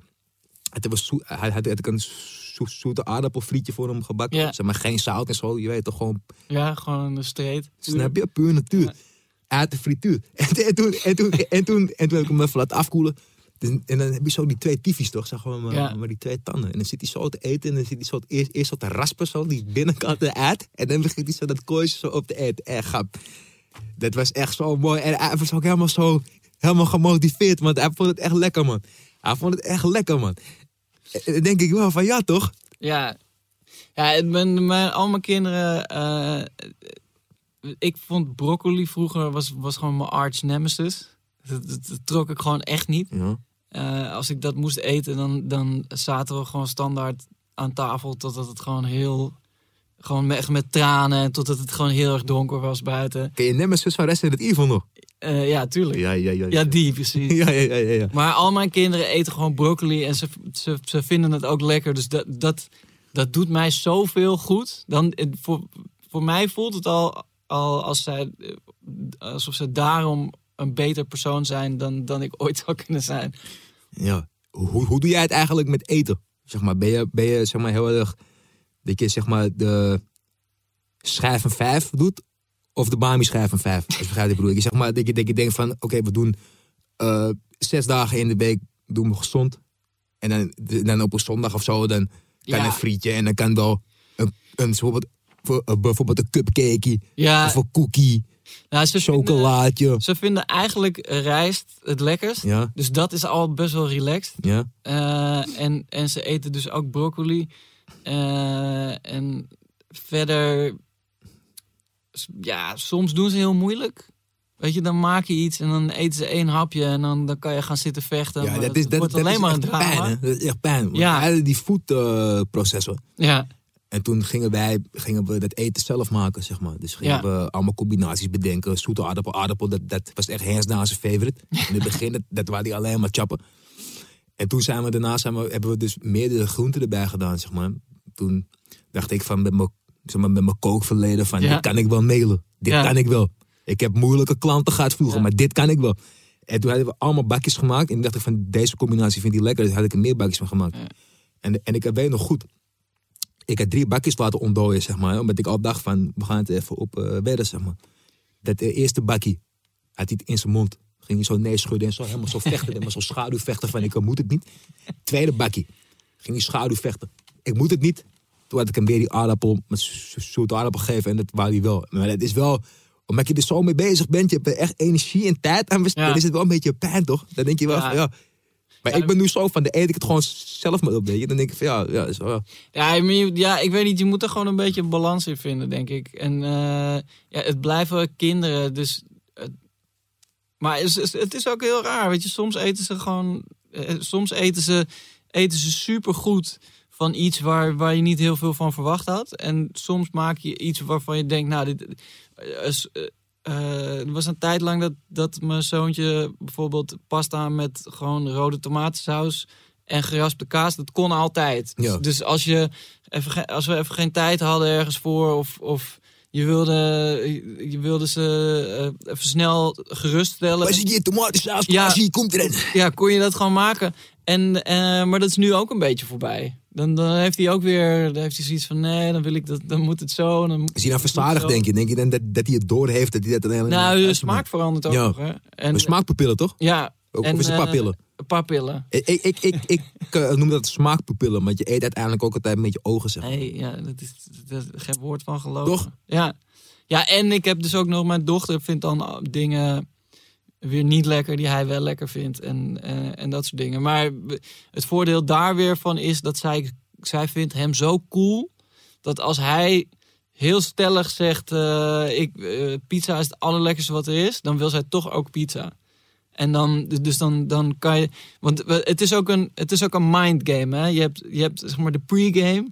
was zoet, hij had, had ik een zo- zoete aardappelfrietje voor hem gebakken. Ja. Zeg maar geen zout en zo, je weet toch gewoon, Ja, gewoon een street. snap je, puur natuur. Ja. Uit de frituur. En, en, toen, en, toen, en, toen, en toen heb ik hem even laten afkoelen. Dus- En dan heb je zo die twee tyfies toch, zeg gewoon maar, Ja. maar die twee tanden. En dan zit hij zo te eten en dan zit hij zo eerst, eerst zo te raspen, zo die binnenkant eruit. En dan begint hij zo dat kooisje zo op te eten. Echt grap. Dat was echt zo mooi. En hij was ook helemaal zo, helemaal gemotiveerd, want hij vond het echt lekker, man. Hij vond het echt lekker, man. En dan denk ik wel van, ja toch? Ja, ja mijn, mijn, al mijn kinderen. eh, ik vond broccoli vroeger was, was gewoon mijn arch nemesis. Dat, dat- dat trok ik gewoon echt niet. Ja. Eh, als ik dat moest eten, dan, dan zaten we gewoon standaard aan tafel totdat het gewoon heel Gewoon met, echt met tranen, totdat het gewoon heel erg donker was buiten. Ken je Nemesis van Resident Evil nog? Eh, ja, tuurlijk. Ja, Ja, ja, ja. die precies. Ja, ja, ja, ja, ja. Maar al mijn kinderen eten gewoon broccoli en ze, ze, ze vinden het ook lekker. Dus dat, dat, dat doet mij zoveel goed. Dan, eh, voor, voor mij voelt het al, al als zij, alsof ze daarom een beter persoon zijn dan, dan ik ooit zou kunnen zijn. Ja. Hoe, hoe doe jij het eigenlijk met eten? Zeg maar, ben je, ben je zeg maar, heel erg dat je zeg maar, de schijf van vijf doet? Of de bami schijf van vijf? Als je begrijpt wat ik bedoel. Zeg maar, dat, je, dat je denkt van, oké, we doen eh, zes dagen in de week doen we gezond. En dan, dan op een zondag of zo, dan kan Ja. een frietje en dan kan wel een, een, bijvoorbeeld, voor- eh, bijvoorbeeld een cupcake Ja, of een cookie, nou, ze, vinden, chocolaatje. ze vinden eigenlijk rijst het lekkerst. Ja, Dus dat is al best wel relaxed. ja. Eh, en, en ze eten dus ook broccoli. Eh, en verder, ja, soms doen ze heel moeilijk. Weet je, dan maak je iets en dan eten ze één hapje en dan, dan kan je gaan zitten vechten. Ja, dat is, dat, wordt dat alleen is maar een drama. pijn. Hè? Dat is echt pijn. Ja. die voedprocessor. ja, En toen gingen wij gingen we dat eten zelf maken, zeg maar. Dus gingen Ja. we allemaal combinaties bedenken. Zoete aardappel, aardappel, dat, dat was echt hands down zijn favorite. In het begin, dat, dat waren die alleen maar chappen. En toen zijn we daarna zijn we, hebben we dus meerdere groenten erbij gedaan, zeg maar. Toen dacht ik van met mijn, zeg maar, met mijn kookverleden van, Ja. dit kan ik wel mailen. Dit Ja. kan ik wel. Ik heb moeilijke klanten gehad vroeger, maar dit kan ik wel. En toen hadden we allemaal bakjes gemaakt. En toen dacht ik van, deze combinatie vind ik lekker. Dus had ik er meer bakjes van gemaakt. En, en ik weet nog goed. Ik had drie bakjes laten ontdooien, zeg maar. Omdat ik al dacht van, we gaan het even op eh wedden, zeg maar. Dat eh, eerste bakje had hij in zijn mond. Ging hij zo nee schudden en zo helemaal zo vechten. helemaal zo schaduwvechten van, ik moet het niet. Tweede bakje. Ging hij schaduwvechten. Ik moet het niet. Toen had ik hem weer die aardappel, met zo- zoete aardappel gegeven. En dat wou hij wel. Maar het is wel, omdat je er zo mee bezig bent. Je hebt echt energie en tijd aan besteed. Ja. Is het wel een beetje pijn, toch? Dan denk je wel Ja. van, ja... Maar Ja, ik ben nu zo van, de eet ik het gewoon zelf maar op, weet je. Dan denk ik van, ja, ja, is wel... Ja, je- ja, ik weet niet, je moet er gewoon een beetje balans in vinden, denk ik. En eh, ja, het blijven kinderen, dus... eh, maar het is, het is ook heel raar, weet je. Soms eten ze gewoon... eh, soms eten ze, eten ze supergoed van iets waar, waar je niet heel veel van verwacht had. En soms maak je iets waarvan je denkt, nou, dit... eh, er was een tijd lang dat, dat mijn zoontje bijvoorbeeld pasta met gewoon rode tomatensaus en geraspte kaas, dat kon altijd. Ja. Dus als, je even, als we even geen tijd hadden ergens voor of, of je, wilde, je wilde ze eh, even snel geruststellen. Waar zit je tomatensaus? Ja. Ja. komt erin. Ja, kon je dat gewoon maken. En, eh, maar dat is nu ook een beetje voorbij. Dan, dan heeft hij ook weer dan heeft hij zoiets van nee, dan wil ik dat, dan moet het zo. Dan Is hij nou verzadigd, denk je? Denk je dan dat, dat hij het door heeft? Dat hij dat alleen Nou, de smaak verandert ook Ja. nog. Hè? En, Een smaakpupillen, toch? Ja. Of en, is het eh, papillen? Een paar pillen. Ik, ik, ik, ik, ik eh, noem dat smaakpupillen, want je eet uiteindelijk ook altijd met je ogen, zeg maar. Nee, ja, dat is, dat is geen woord van geloof. Toch? Ja. Ja, en ik heb dus ook nog... Mijn dochter vindt dan dingen weer niet lekker die hij wel lekker vindt. En, eh, en dat soort dingen. Maar het voordeel daar weer van is dat zij, zij vindt hem zo cool... dat als hij heel stellig zegt... eh, ik, eh, pizza is het allerlekkerste wat er is... dan wil zij toch ook pizza. En dan, dus dan, dan kan je. Want het is ook een, het is ook een mindgame. Hè? Je hebt, je hebt zeg maar de pregame.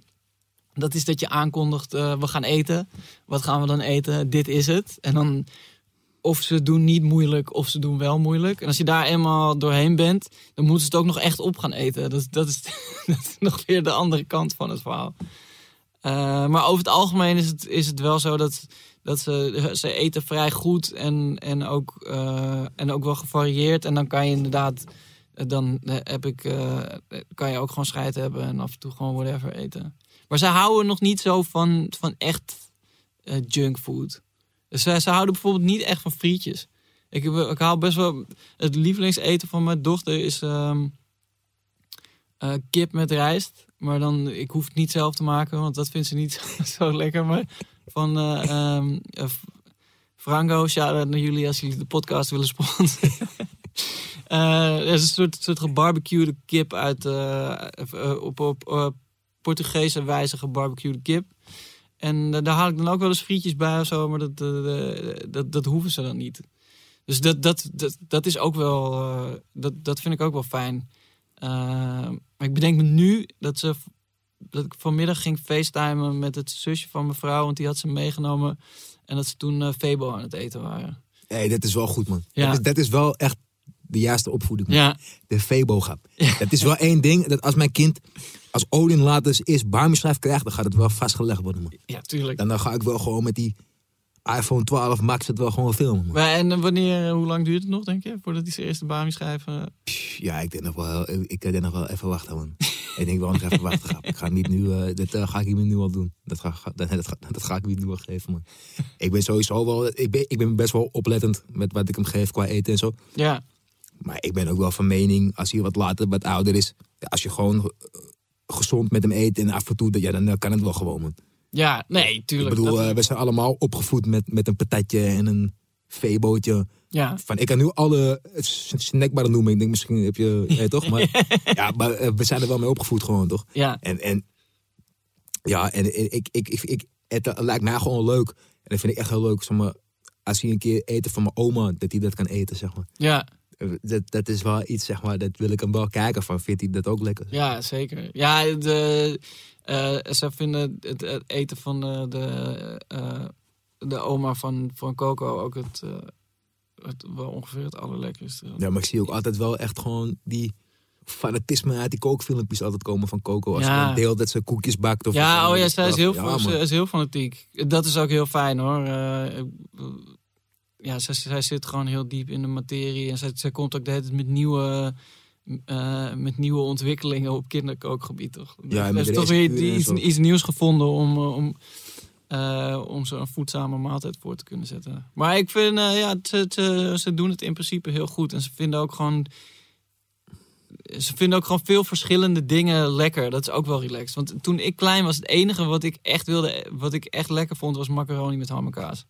Dat is dat je aankondigt: we gaan eten. Wat gaan we dan eten? Dit is het. En dan. Of ze doen niet moeilijk, of ze doen wel moeilijk. En als je daar eenmaal doorheen bent, dan moeten ze het ook nog echt op gaan eten. Dat, dat, is, nog weer de andere kant van het verhaal. Eh, maar over het algemeen is het, is het wel zo dat, dat ze, ze eten vrij goed en, en, ook, eh, en ook wel gevarieerd. En dan kan je inderdaad, eh, dan heb ik, kan je ook gewoon scheid hebben en af en toe gewoon whatever eten. Maar ze houden nog niet zo van, van echt junkfood. Dus ze, ze houden bijvoorbeeld niet echt van frietjes. Ik, ik haal best wel. Het lievelingseten van mijn dochter is ehm, eh, kip met rijst. Maar dan, ik hoef het niet zelf te maken, want dat vindt ze niet zo lekker. Maar van Franco, shout-out naar jullie als jullie de podcast willen sponsoren. Er is een soort, soort kip uit, op, op eh, Portugese wijze gebarbecuede kip. En eh, daar haal ik dan ook wel eens frietjes bij of zo, maar dat, eh, dat, dat hoeven ze dan niet. Dus dat, dat, dat, dat is ook wel, eh, dat, dat vind ik ook wel fijn. Eh, maar ik bedenk me nu dat ze dat ik vanmiddag ging facetimen met het zusje van mijn vrouw. Want die had ze meegenomen. En dat ze toen eh, Febo aan het eten waren. Hé, dat is wel goed, man. Ja. Dat, is, dat is wel echt de juiste opvoeding. Ja, De Febo-grap. Dat is wel één ding, dat als mijn kind als Odin later eens eerst barmieschrijf krijgt, dan gaat het wel vastgelegd worden, man. ja tuurlijk. Dan, dan ga ik wel gewoon met die iPhone 12 Max het wel gewoon filmen, man. Maar en eh, wanneer, eh, hoe lang duurt het nog, denk je? Voordat hij zijn eerste baan schrijven? Pff, Ja, ik denk nog wel, ik denk nog wel even wachten, man. ik denk wel nog even wachten. grap. Ik ga niet nu, eh, dit eh, ga ik niet nu al doen. Dat ga, dat, dat, ga, dat ga ik niet nu al geven, man. Ik ben sowieso wel, ik ben, ik ben best wel oplettend met wat ik hem geef qua eten en zo. Ja, Maar ik ben ook wel van mening, als hij wat later, wat ouder is, als je gewoon eh, gezond met hem eet en af en toe, ja, dan kan het wel gewoon, man. ja nee, Ik tuurlijk. bedoel, dat- eh, we zijn allemaal opgevoed met, met een patatje en een veebootje. ja, Van, ik kan nu alle s- snackbaren noemen. Ik denk, misschien heb je, ja, toch? Maar, ja, maar eh, we zijn er wel mee opgevoed gewoon, toch? ja, En, en ja, en ik, ik, ik, ik, ik- het lijkt mij gewoon leuk. En dat vind ik echt heel leuk, zeg maar, als hij een keer eten van mijn oma, dat hij dat kan eten, zeg maar. ja, Dat, dat is wel iets, zeg maar, dat wil ik hem wel kijken van. Vindt hij dat ook lekker? ja, zeker. Ja, de, eh, ze vinden het, het eten van de, de, eh, de oma van, van Coco ook het, eh, het, wel ongeveer het allerlekkerste. Ja, maar ik zie ook altijd wel echt gewoon die fanatisme uit die kookfilmpjes altijd komen van Coco. Als Ja. ze dan deelt dat ze koekjes bakt. Of Ja, oh ja, zij is heel, Ja, ze is heel fanatiek. Dat is ook heel fijn hoor. Eh, ja, zij, zij zit gewoon heel diep in de materie. En zij, zij komt ook de hele tijd met nieuwe, eh, met nieuwe ontwikkelingen op kinderkookgebied. Toch? Ja, en er met is toch weer iets, nieuws gevonden om, eh, om, eh, om zo'n voedzame maaltijd voor te kunnen zetten. Maar ik vind, ja, ze, ze, ze doen het in principe heel goed. En ze vinden ook gewoon ze vinden ook gewoon veel verschillende dingen lekker. Dat is ook wel relaxed. Want toen ik klein was, het enige wat ik echt wilde, wat ik echt lekker vond, was macaroni met ham en kaas.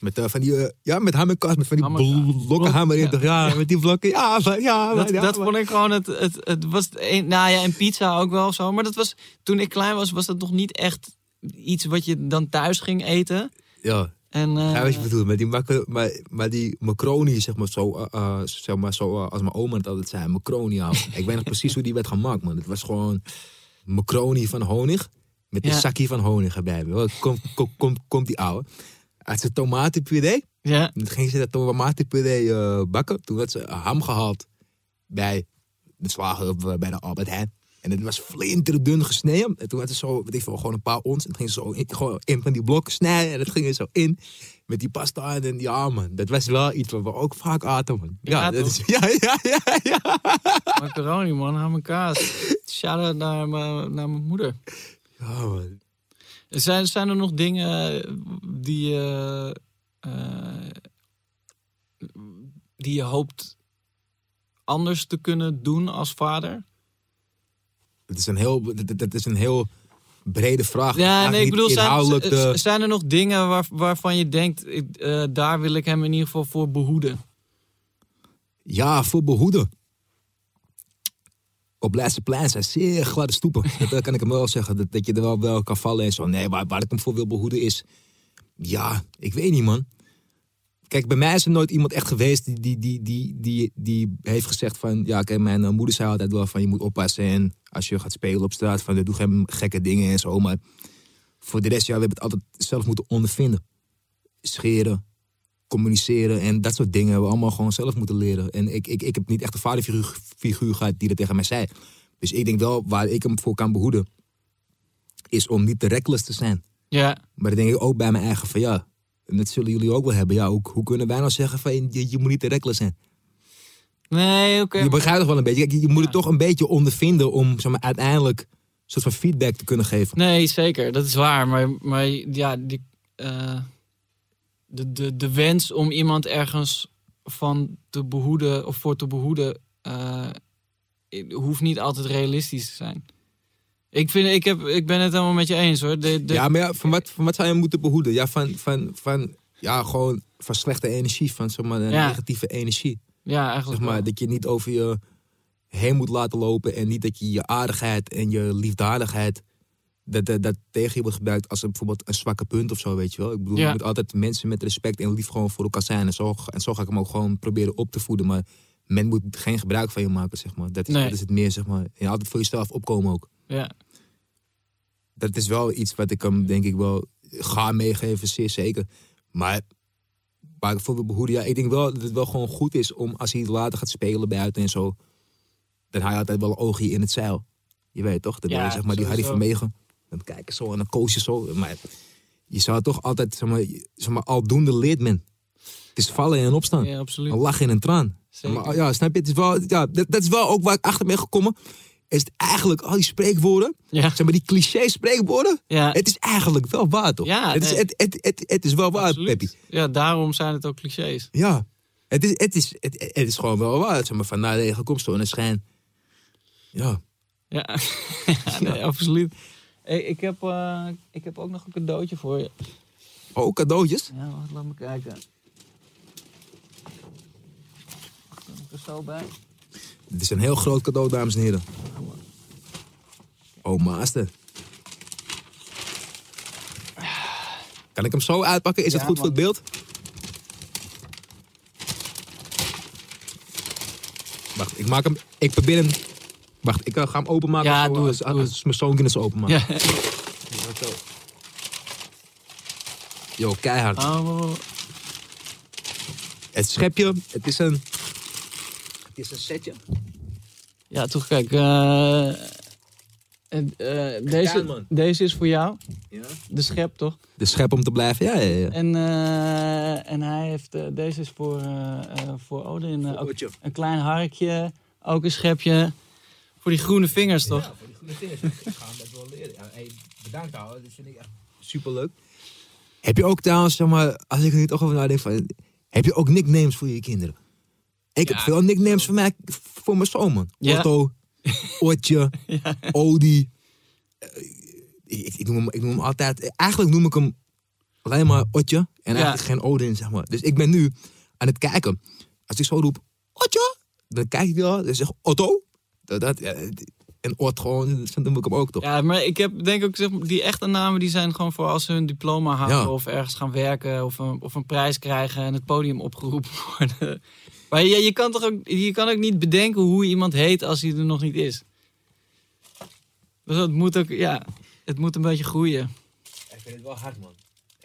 Met eh, van die, eh, ja, met ham en kaas, met van die blokken hammer in. Ja. toch? Ja, met die blokken. Ja, ja, Dat, ja, dat vond ik gewoon het, het, het was nou ja, en pizza ook wel zo. Maar dat was, toen ik klein was, was dat nog niet echt iets wat je dan thuis ging eten. Ja, En, eh, ja, wat je bedoelt. Maar die, maca- maar, maar die macaroni, zeg maar, zo, eh, eh, zeg maar, zo eh, als mijn oma het altijd zei, macaroni. ik weet nog precies hoe die werd gemaakt, man. Het was gewoon macaroni van honig, met een zakje van honig erbij. Wel, Komt kom, kom, komt die ouwe. Uit zijn tomatenpuree. ja, En toen ging ze dat tomatenpuree eh bakken. Toen werd ze ham gehaald bij de slager eh, bij de Albert Heijn. En het was flinterdun gesneden. En toen werd het zo, weet ik veel, gewoon een paar ons. En toen ging ze zo in, gewoon in van die blokken snijden. En dat ging er zo in. Met die pasta en ja man. Dat was wel iets wat we ook vaak aten man. Ja, Ja, dat is, ja, ja, ja, ja. macaroni man, ham en kaas. Shout-out naar, mijn- naar mijn moeder. Ja man. Zijn, zijn er nog dingen die je, eh, die je hoopt anders te kunnen doen als vader? Het is een heel, dat, is een heel brede vraag. Ja, nee, ik bedoel, zijn, de- zijn er nog dingen waar, waarvan je denkt, ik, eh, daar wil ik hem in ieder geval voor behoeden? Ja, voor behoeden. Op Leidseplein zijn zeer gladde stoepen. Dat kan ik hem wel zeggen. Dat, dat je er wel wel kan vallen en zo. Nee, waar, waar ik hem voor wil behoeden is... Ja, ik weet niet, man. Kijk, bij mij is er nooit iemand echt geweest die, die, die, die, die, die heeft gezegd van... Ja, kijk, mijn eh, moeder zei altijd wel van je moet oppassen. En als je gaat spelen op straat, van doe geen gekke dingen en zo. Maar voor de rest, ja, we hebben het altijd zelf moeten ondervinden. Scheren, communiceren en dat soort dingen hebben we allemaal gewoon zelf moeten leren. En ik, ik, ik heb niet echt een vaderfiguur figuur gehad die dat tegen mij zei. Dus ik denk wel, waar ik hem voor kan behoeden, is om niet te reckless te zijn. Ja, Maar dan denk ik ook bij mijn eigen van ja, en dat zullen jullie ook wel hebben. Ja, hoe, hoe kunnen wij nou zeggen van je, je moet niet te reckless zijn? nee, oké. Je begrijpt toch wel een beetje. Kijk, je moet het toch een beetje ondervinden om zeg maar, uiteindelijk een soort van feedback te kunnen geven. Nee, zeker, dat is waar. Maar, maar ja, die, eh, de, de, de wens om iemand ergens van te behoeden of voor te behoeden, eh, hoeft niet altijd realistisch te zijn. Ik, vind, ik, heb, ik ben het helemaal met je eens hoor. De, de, Ja, maar ja, van, wat, van wat zou je moeten behoeden? Ja, van, van, van, ja, gewoon van slechte energie, van zeg maar, Ja. negatieve energie. ja, eigenlijk Zeg maar, wel. dat je niet over je heen moet laten lopen en niet dat je je aardigheid en je liefdadigheid dat, dat, dat tegen je wordt gebruikt als een, bijvoorbeeld een zwakke punt of zo, weet je wel. Ik bedoel, Ja. je moet altijd mensen met respect en lief gewoon voor elkaar zijn. En zo, en zo ga ik hem ook gewoon proberen op te voeden. Maar men moet geen gebruik van je maken, zeg maar. Dat is, Nee. dat is het meer, zeg maar. En altijd voor jezelf opkomen ook. Ja. dat is wel iets wat ik hem denk ik wel ga meegeven, zeer zeker. Maar waar ik voor ja, ik denk wel dat het wel gewoon goed is om als hij later gaat spelen buiten en zo, dan hij altijd wel een oogje in het zeil. Je weet toch? Je, Ja, zeg maar die Harry. Vermegen. Dan kijken zo en dan coach je zo. Maar je zou toch altijd, zeg maar, zeg maar aldoende leert men. Het is vallen en opstaan. Ja, absoluut. Een lach en een traan. Zeker. Maar, ja, snap je? Het is wel, ja, dat, dat is wel ook waar ik achter ben gekomen. Is het eigenlijk al die spreekwoorden, Ja. zeg maar die cliché spreekwoorden. Ja. Het is eigenlijk wel waar, toch? Ja, het, is, het, het, het, het is wel waar. Peppy. Ja, daarom zijn het ook clichés. Ja. Het is, het, is, het, het is gewoon wel waar. Zeg maar, van na komt zo en schijn. Ja. Ja, ja nee, absoluut. Hey, ik, heb, eh, ik heb ook nog een cadeautje voor je. Oh, cadeautjes? Ja, wacht, laat me kijken. Kom ik er zo bij? Dit is een heel groot cadeau, dames en heren. Oh, master. Kan ik hem zo uitpakken? Is het goed voor het beeld? Wacht, ik maak hem. Ik probeer hem. Wacht, ik eh, ga hem openmaken. Ja, doe als, het, doe als, als mijn zoontje het openmaakt. Ja. Yo, keihard. Oh, Het schepje, het is een. Het is een setje. ja, toch, kijk. eh, eh, deze, deze is voor jou. Ja. De schep, toch? De schep om te blijven, ja, ja, ja. En, eh, en hij heeft, deze is voor, voor Odin. ook een klein harkje, ook een schepje. Voor die groene vingers, toch? Ja, voor die goede vingers. Ik ga hem best wel leren. Ja, hey, bedankt ouwe, dat vind ik echt superleuk. Heb je ook trouwens, zeg maar, als ik er nu toch over nadenk, van, heb je ook nicknames voor je kinderen? Ik heb Ja. veel nicknames voor mij, voor mijn zoon, man. Ja. Otto, Otje, Odi. Eh, Ik, ik, noem hem, ik noem hem altijd, eigenlijk noem ik hem alleen maar Otje en eigenlijk geen Odin, zeg maar. Dus ik ben nu aan het kijken. Als ik zo roep, Otje, dan kijk ik al, dan zeg ik Otto. Dat, dat, ja, en Ot gewoon, dan noem ik hem ook toch. Ja, maar ik heb denk ook, zeg maar, die echte namen die zijn gewoon voor als ze hun diploma halen Ja. of ergens gaan werken of een, of een prijs krijgen en het podium opgeroepen worden. Maar je, je, kan toch ook, je kan ook niet bedenken hoe iemand heet als hij er nog niet is. Dus het moet ook, ja, het moet een beetje groeien. Ik vind het wel hard, man.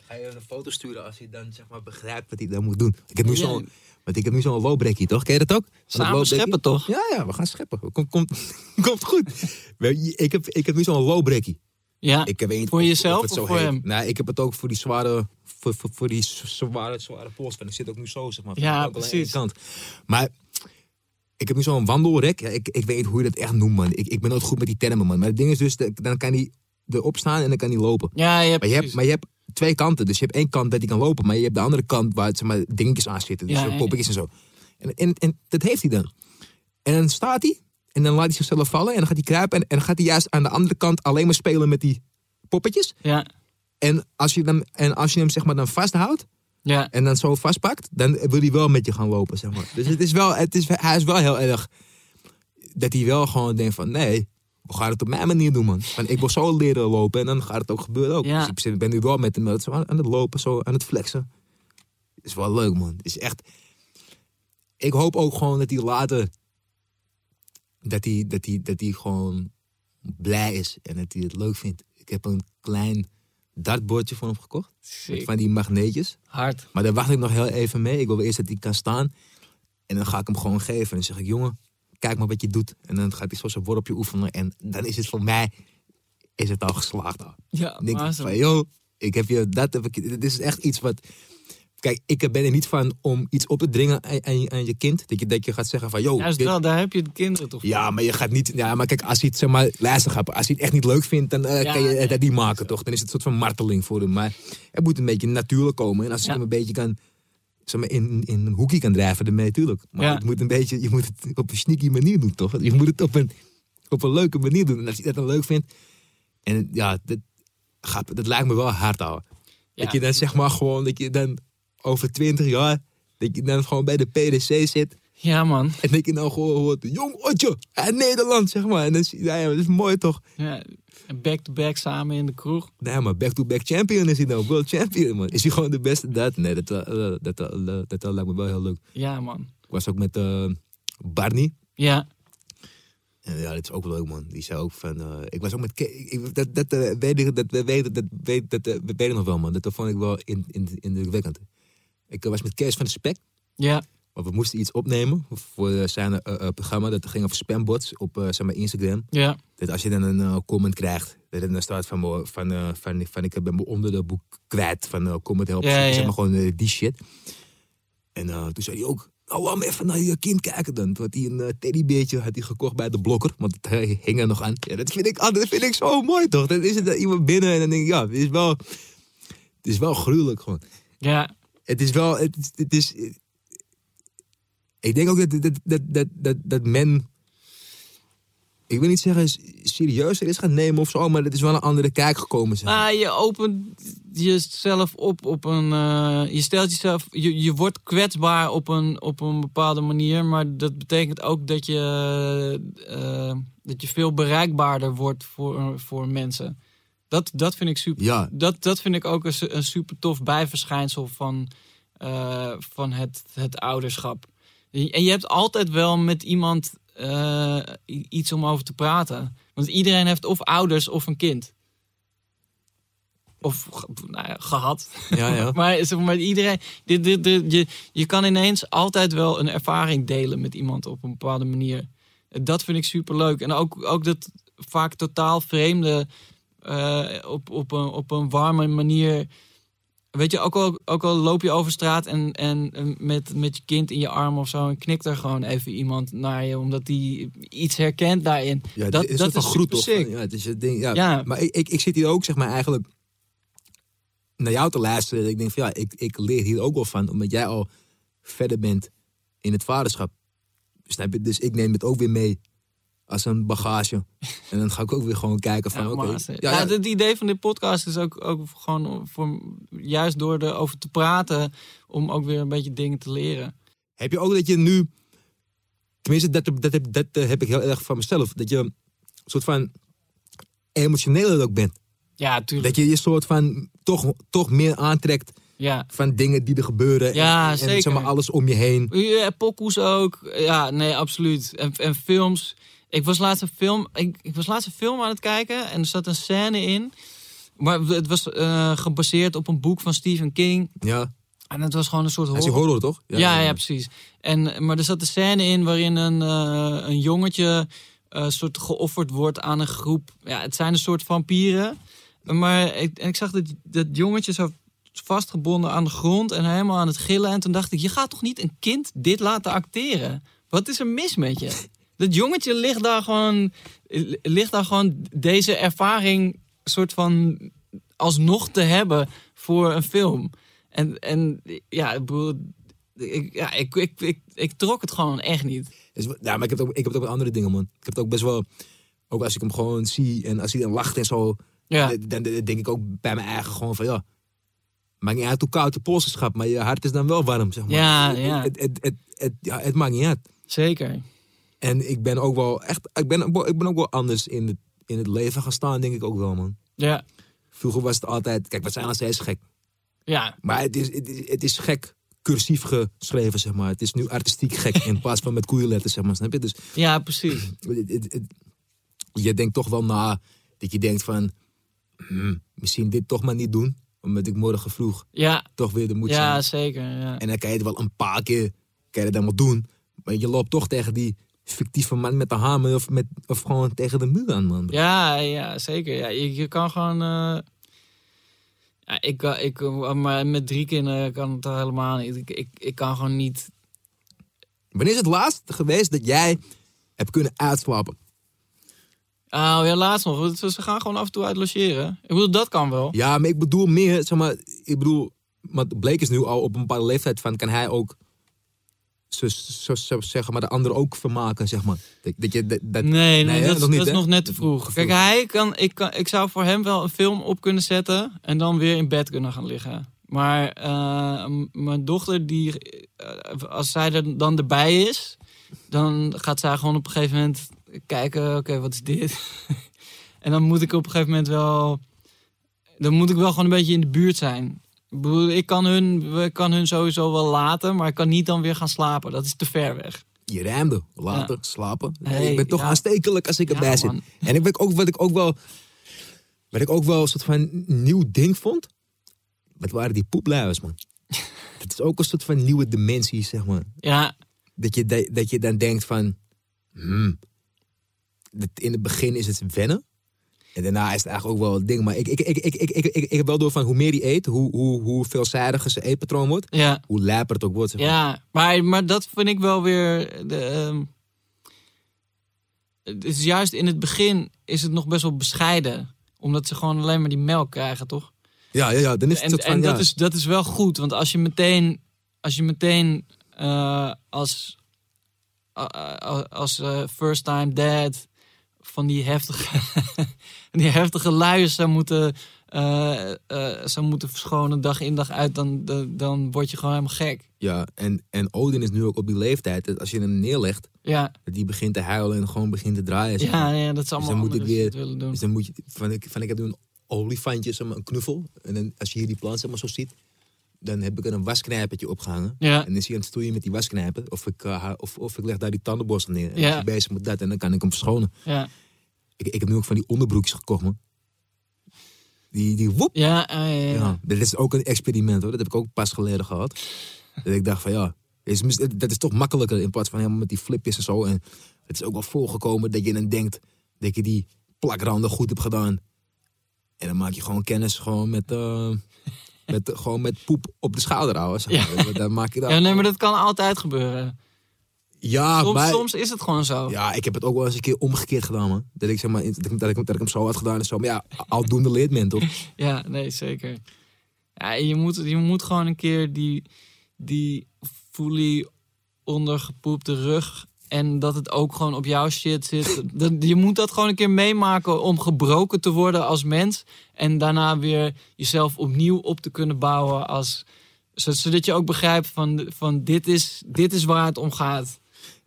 Ga je een foto sturen als je dan zeg maar begrijpt wat hij dan moet doen. Ik heb nu zo'n, want ik heb nu zo'n lowbreakie, toch? Ken je dat ook? Samen scheppen toch? Ja, ja, we gaan scheppen. Komt, komt, komt goed. Ik, heb, ik heb nu zo'n lowbreakie. Ja, Ik weet Voor of- jezelf of het of zo voor heet. hem? Nee, ik heb het ook voor die zware, voor, voor, voor die zware, zware post. Ik zit ook nu zo, zeg maar. Ja, precies. Kant. Maar ik heb nu zo'n wandelrek. Ja, ik, ik weet niet hoe je dat echt noemt, man. Ik, ik ben nooit goed met die termen, man. Maar het ding is dus, dan kan hij erop staan en dan kan hij lopen. ja je hebt, Maar je, hebt, precies. maar je hebt twee kanten. Dus je hebt één kant dat hij kan lopen. Maar je hebt de andere kant waar het, zeg maar, dingetjes aan zitten. Dus Ja, poppetjes en zo. En, en, en dat heeft hij dan. En dan staat hij. En dan laat hij zichzelf vallen. En dan gaat hij kruipen. En, en dan gaat hij juist aan de andere kant alleen maar spelen met die poppetjes. ja, En als je, dan, en als je hem zeg maar dan vasthoudt. ja, En dan zo vastpakt. Dan wil hij wel met je gaan lopen, zeg maar. Dus het is wel, het is, hij is wel heel erg... Dat hij wel gewoon denkt van... Nee, we gaan het op mijn manier doen, man. Want ik wil zo leren lopen. En dan gaat het ook gebeuren ook. Ja. Dus ik ben nu wel met hem zo aan het lopen. Zo aan het flexen. is wel leuk, man. Is echt... Ik hoop ook gewoon dat hij later... Dat hij, dat hij, dat hij gewoon blij is. En dat hij het leuk vindt. Ik heb een klein dartbordje voor hem gekocht. Van die magneetjes. hard. Maar daar wacht ik nog heel even mee. Ik wil eerst dat hij kan staan. En dan ga ik hem gewoon geven. En dan zeg ik, jongen, kijk maar wat je doet. En dan gaat hij zo zijn worpje oefenen. En dan is het voor mij, is het al geslaagd al. Ja, Dan denk ik awesome. van, joh, ik heb je, dat heb ik, dit is echt iets wat... Kijk, ik ben er niet van om iets op te dringen aan, aan, je, aan je kind. Dat je, dat je gaat zeggen van, joh... Juist dit- wel, daar heb je de kinderen toch ja, maar je gaat niet. Ja, maar kijk, als hij het zeg maar luister als hij het echt niet leuk vindt, dan eh, Ja, kan je nee, het niet maken, toch? Dan is het een soort van marteling voor hem. Maar het moet een beetje natuurlijk komen. En als je Ja. hem een beetje kan. Zeg maar, in, in een hoekje kan drijven, ermee natuurlijk. Maar Ja. het moet een beetje, je moet het op een sneaky manier doen, toch? Je moet het op een, op een leuke manier doen. En als hij dat dan leuk vindt. En ja, dat, gaat, dat lijkt me wel hard houden. Ja. Dat je dan zeg maar gewoon, dat je dan over twintig jaar, dat je dan gewoon bij de PDC zit. Ja, man. En dat je dan gewoon hoort, jong Otje, uit Nederland, zeg maar. En dan, ja, ja, dat is mooi toch? Ja, back-to-back samen in de kroeg. Nee, maar back-to-back champion is hij nou, world champion, man. Is hij gewoon de beste dat? Nee, dat, eh, dat, dat, dat, dat lijkt me wel heel leuk. Ja, man. Ik was ook met eh, Barney. Ja, En ja, dat is ook wel leuk, man. Die zei ook van... eh, ik was ook met... Ik- ik- dat, dat, eh, weet ik, dat, we weten, dat, weet, dat, eh, we weten nog wel, man. Dat vond ik wel in, in, indrukwekkend. Ik eh, was met Kees van de Spek. Ja, Want we moesten iets opnemen voor eh, zijn eh, eh, programma. Dat ging over spambots op zeg maar Instagram. ja, Dat als je dan een comment krijgt, dat dan staat van, van, van, van, ik ben me onder de boek kwijt van comment help. Ja, ja, Zeg maar gewoon die shit. En toen zei hij ook, nou laat me even naar je kind kijken dan. Toen had hij een eh, teddybeertje had hij gekocht bij de blokker, want het hing er nog aan. Ja, dat vind ik, ah, dat vind ik zo mooi toch. Dan is er iemand binnen en dan denk ik, ja, het is wel, het is wel gruwelijk gewoon. ja. Het is wel, het is ik denk ook dat, dat, dat, dat, dat, dat men, ik wil niet zeggen serieuzer is gaan nemen of zo, maar het is wel een andere kijk gekomen. Zeg. maar. Ah, je opent jezelf op op een. eh, je stelt jezelf. Je, je wordt kwetsbaar op een, op een bepaalde manier. Maar dat betekent ook dat je. eh, dat je veel bereikbaarder wordt voor, voor mensen. Dat, dat vind ik super. Ja, Dat, dat vind ik ook een, een super tof bijverschijnsel van, eh, van het, het ouderschap. En je hebt altijd wel met iemand eh, iets om over te praten. Want iedereen heeft of ouders of een kind. Of nou ja, gehad. ja, ja. maar, zeg maar iedereen, dit, dit, dit- je, je kan ineens altijd wel een ervaring delen met iemand op een bepaalde manier. Dat vind ik super leuk. En ook, ook dat vaak totaal vreemde eh, op, op, een, op een warme manier. Weet je, ook al, ook al loop je over straat en, en met, met je kind in je arm of zo. En knikt er gewoon even iemand naar je, omdat die iets herkent daarin. ja dat- is dat een is van groet toch? Ja, het is het ding, ja. Ja. Maar ik, ik, ik zit hier ook zeg maar eigenlijk naar jou te luisteren. Ik denk van ja, ik, ik leer hier ook wel van, omdat jij al verder bent in het vaderschap. Snap je? Dus ik neem het ook weer mee als een bagage. En dan ga ik ook weer gewoon kijken van Ja, oké. eh, ja, ja, ja, Het idee van dit podcast is ook, ook gewoon voor, juist door erover te praten, om ook weer een beetje dingen te leren. Heb je ook dat je nu, tenminste dat, dat, heb, dat eh, heb ik heel erg van mezelf, dat je een soort van emotioneler ook bent. Ja, tuurlijk. Dat je je soort van toch, toch meer aantrekt Ja. van dingen die er gebeuren. Ja, en, en zeg maar alles om je heen. Ja, pokoes ook. Ja, nee, absoluut. En, en films. Ik was laatst een film. Ik, ik was laatst een film aan het kijken en er zat een scène in. Maar het was eh, gebaseerd op een boek van Stephen King. Ja, En het was gewoon een soort hij is die horror. horror toch? Ja, ja, precies. En, maar er zat een scène in waarin een, eh, een jongetje eh, soort geofferd wordt aan een groep. Ja, het zijn een soort vampieren. Maar ik, en ik zag dat, dat jongetje zo vastgebonden aan de grond en helemaal aan het gillen. En toen dacht ik, je gaat toch niet een kind dit laten acteren? Wat is er mis met je? Dat jongetje ligt daar gewoon, ligt daar gewoon deze ervaring soort van alsnog te hebben voor een film. En, en ja, ik ja, ik, ik, ik, ik trok het gewoon echt niet. Ja, maar ik heb, het ook, ik heb het ook met andere dingen, man. Ik heb het ook best wel... Ook als ik hem gewoon zie en als hij dan lacht en zo... Ja, Dan, denk ik ook bij mijn eigen gewoon van ja... Maakt niet uit hoe koud je polsenschap, maar je hart is dan wel warm, zeg maar. Ja, ja. Het, het, het, het, ja, het maakt niet uit. zeker. En ik ben ook wel echt... Ik ben, ik ben ook wel anders in het, in het leven gaan staan, denk ik ook wel, man. Ja, Vroeger was het altijd... Kijk, we zijn nog steeds gek. ja, Maar het is, het is, het is gek cursief geschreven, zeg maar. Het is nu artistiek gek in plaats van met koeienletters, zeg maar. Snap je? Dus ja, precies. het- het- het- je denkt toch wel na dat je denkt van... hmm, misschien dit toch maar niet doen. Omdat ik morgen vroeg Ja, toch weer er moet ja zijn. zeker. Ja. En dan kan je het wel een paar keer kan je het dan wel doen. Maar je loopt toch tegen die fictieve man met de hamer... of, met, of gewoon tegen de muur aan, man. Ja, ja, zeker. Ja, je, je kan gewoon. eh, ja, ik, kan- ik, eh, maar met drie kinderen kan het helemaal niet. Ik, ik, ik kan gewoon niet. Wanneer is het laatst geweest dat jij hebt kunnen uitslapen? Oh ja, laatst nog. Ze ze gaan gewoon af en toe uit logeren. Ik bedoel, dat kan wel. Ja, maar ik bedoel meer, zeg maar, ik bedoel, maar Blake is nu al op een bepaalde leeftijd van, kan hij ook, zo, zo, zo zeggen maar, de anderen ook vermaken, zeg maar. Dat, dat je, dat, Nee, nee, hè? dat, Nog niet, dat is nog net te vroeg. Kijk, hij kan, ik, kan, ik zou voor hem wel een film op kunnen zetten en dan weer in bed kunnen gaan liggen. Maar eh, mijn dochter, die, eh, als zij er dan erbij is, dan gaat zij gewoon op een gegeven moment kijken, oké, wat is dit? en dan moet ik op een gegeven moment wel, dan moet ik wel gewoon een beetje in de buurt zijn. Ik kan hun, ik kan hun sowieso wel laten, maar ik kan niet dan weer gaan slapen. Dat is te ver weg. Je rijmde. Later, Ja. slapen. Hey, ik ben toch ja. aanstekelijk als ik Ja, erbij zit. man. En ik ben ook, wat ik ook wel... Wat ik ook wel een soort van nieuw ding vond. Dat waren die poepluiers, man. Dat is ook een soort van nieuwe dimensie, zeg maar. Ja, Dat je, dat, dat je dan denkt van... Hmm, in het begin is het wennen. En daarna is het eigenlijk ook wel een ding. Maar ik, ik, ik, ik, ik, ik, ik, ik heb wel door van hoe meer die eet, hoe, hoe, hoe veelzijdiger zijn eetpatroon wordt. ja. Hoe lijper het ook wordt. Zeg maar. Ja, maar, maar dat vind ik wel weer. De, ehm, het is juist in het begin is het nog best wel bescheiden. Omdat ze gewoon alleen maar die melk krijgen, toch? Ja, ja, ja, dan is het En, van, en dat, is, dat is wel goed. Want als je meteen, als, je meteen eh, als, eh, eh, als first time dad van die heftige, die heftige luiers zou moeten, zou moeten verschonen dag in dag uit, dan, dan, dan word je gewoon helemaal gek. Ja, en, en Odin is nu ook op die leeftijd. Dat als je hem neerlegt, Ja, dat die begint te huilen en gewoon begint te draaien. zeg maar. ja, ja dat is allemaal dan moet ik weer- willen doen. Dus dan moet je, van ik, van ik heb nu een olifantje, zeg maar, een knuffel. En dan, als je hier die plant zeg maar, zo ziet, dan heb ik er een wasknijpertje opgehangen. Ja, En dan is hij aan het stoeien met die wasknijper. Of ik, eh, of, of ik leg daar die tandenborstel neer. En Ja. hij bezig met dat en dan kan ik hem verschonen. ja, Ik, ik heb nu ook van die onderbroekjes gekocht, man. Die, die woep. ja, ja, ja, ja. Ja, dit is ook een experiment hoor. Dat heb ik ook pas geleden gehad. dat ik dacht van ja, is, dat is toch makkelijker in plaats van helemaal met die flipjes en zo. En het is ook wel voorgekomen dat je dan denkt dat je die plakranden goed hebt gedaan. En dan maak je gewoon kennis gewoon met, eh, met, gewoon met poep op de schouder houden. Zeg maar. Dan maak je dat. Ja, nee, maar dat kan altijd gebeuren. Ja, Soms, maar, soms is het gewoon zo. ja, ik heb het ook wel eens een keer omgekeerd gedaan, man. Dat ik zeg maar, dat ik, dat ik, dat ik hem zo had gedaan en zo. Maar ja, aldoende leert men toch? Ja, nee, zeker. Ja, je moet, je moet gewoon een keer die, die fully ondergepoepte rug... en dat het ook gewoon op jouw shit zit. Dat, je moet dat gewoon een keer meemaken om gebroken te worden als mens... en daarna weer jezelf opnieuw op te kunnen bouwen als... zo- Zodat je ook begrijpt van, van dit, is, dit is waar het om gaat.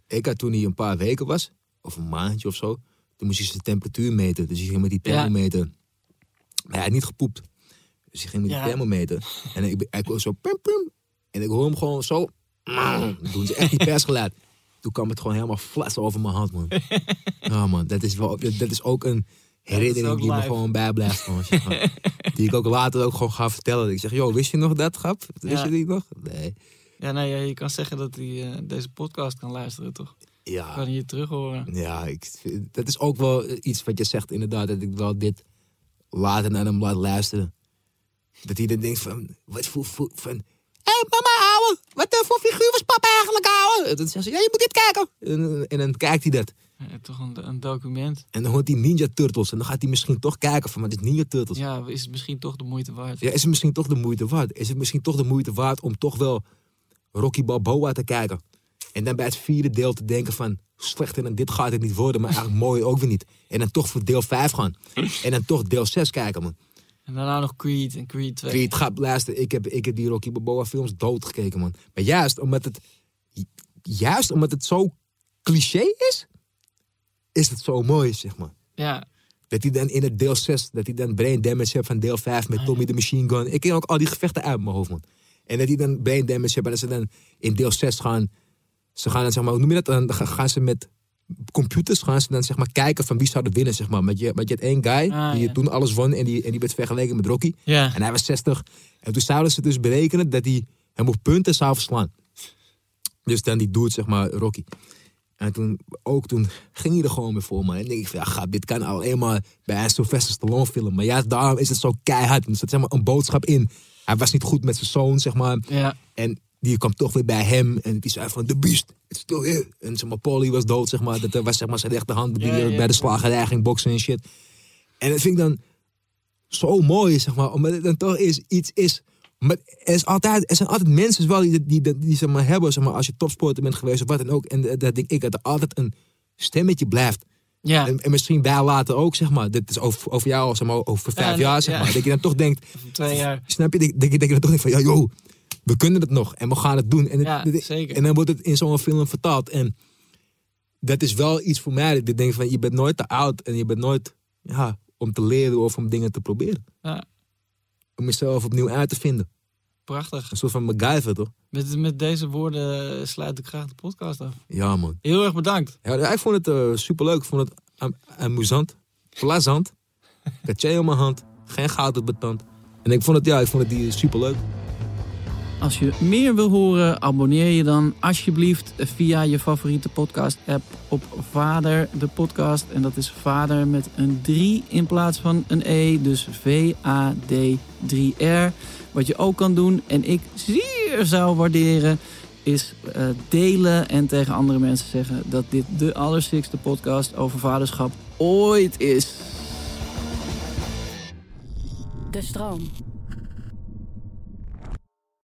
Ik had toen hij een paar weken was, of een maandje of zo, toen moest je zijn temperatuur meten. Dus je ging met die Ja. thermometer. Maar hij had niet gepoept. Dus je ging met die Ja. thermometer. En ik, ik hoor zo pum pum. En ik hoor hem gewoon zo. Doen ze echt die persgeluid. Toen kwam het gewoon helemaal flas over mijn hand, man. Ja, man, dat is, wel, dat, is ook een herinnering ook die me gewoon bijblijft. Gewoon, maar. die ik ook later ook gewoon ga vertellen. Ik zeg, joh, wist je nog dat, grap? Wist Ja. je die nog? Nee. Ja, nee, ja, je kan zeggen dat hij eh, deze podcast kan luisteren, toch? Ja. Kan je terug horen. Ja, ik, dat is ook wel iets wat je zegt inderdaad. Dat ik wel dit later naar hem laat luisteren. Dat hij dan denkt van, wat voor, voor van... Hé hey, mama, ouwe, wat eh, voor figuur was papa eigenlijk, ouwe? En dan zegt ze, ja, je moet dit kijken. En, en dan kijkt hij dat. Ja, toch een, een document. En dan hoort hij Ninja Turtles. En dan gaat hij misschien toch kijken van, wat is Ninja Turtles? Ja. Ja, is het misschien toch de moeite waard? is het misschien toch de moeite waard? Is het misschien toch de moeite waard om toch wel Rocky Balboa te kijken? En dan bij het vierde deel te denken van, slechter dan dit gaat het niet worden, maar eigenlijk mooi ook weer niet. En dan toch voor deel 5 gaan. En dan toch deel 6 kijken, man. En daarna nog Creed en Creed 2. Creed gaat luisteren. Ik heb, ik heb die Rocky Balboa films doodgekeken, man. Maar juist omdat het, juist omdat het zo cliché is, is het zo mooi, zeg maar. Ja, Dat hij dan in het deel 6, dat hij dan brain damage heeft van deel 5 met Tommy de Machine Gun. Ik ken ook al die gevechten uit mijn hoofd, man. En dat hij dan brain damage heeft en dat ze dan in deel 6 gaan, ze gaan dan zeg maar, hoe noem je dat? Dan ga- gaan ze met computers, gaan ze dan zeg maar kijken van wie zou er winnen, zeg maar. Want je, want je had één guy, Ah, die ja. toen alles won en die, en die werd vergeleken met Rocky. ja. En hij was 60. En toen zouden ze dus berekenen dat hij hem op punten zou verslaan. Dus dan die dude, zeg maar, Rocky. En toen, ook toen ging hij er gewoon mee voor, man. En denk ik van, ja, dit kan alleen maar bij een Sylvester Stallone film. Maar ja, daarom is het zo keihard. Er zat zeg maar een boodschap in. Hij was niet goed met zijn zoon, zeg maar. ja. En die kwam toch weer bij hem. En die zei van, the beast, it's still here. En zeg maar, Paulie was dood, zeg maar. Dat was zeg maar zijn rechterhand die Ja, ja, bij de slagerij ging boksen en shit. En dat vind ik dan zo mooi, zeg maar. Omdat het dan toch is, iets is... Maar er, is altijd, er zijn altijd mensen wel die, die, die, die, zeg maar, hebben, zeg maar, als je topsporter bent geweest of wat dan ook. En dat dat denk ik, dat er altijd een stemmetje blijft. Ja, En, en misschien wij later ook, zeg maar. Dit is over, over jou, zeg maar, over vijf nee, jaar, zeg ja. maar. Dat je dan toch denkt, twee jaar. Snap je? Denk, denk, denk je dan toch van, ja, joh, we kunnen het nog en we gaan het doen. En, het- Ja, zeker. en dan wordt het in zo'n film vertaald. En dat is wel iets voor mij. Dat ik denk van, je bent nooit te oud en je bent nooit, ja, om te leren of om dingen te proberen. Ja. Om jezelf opnieuw uit te vinden. Prachtig. Een soort van MacGyver, toch? Met, met deze woorden sluit ik graag de podcast af. Ja, man. Heel erg bedankt. Ja, ik vond het uh, superleuk. Ik vond het am- amusant. Plazant. Caché op mijn hand. Geen goud op mijn tand. En ik vond het, ja, ik vond het die superleuk. Als je meer wil horen, abonneer je dan alsjeblieft via je favoriete podcast-app op Vader de podcast. En dat is Vader met een 3 in plaats van een E, dus V-A-D-3-R. Wat je ook kan doen, en ik zeer zou waarderen, is eh, delen en tegen andere mensen zeggen dat dit de allerstikste podcast over vaderschap ooit is. De stroom.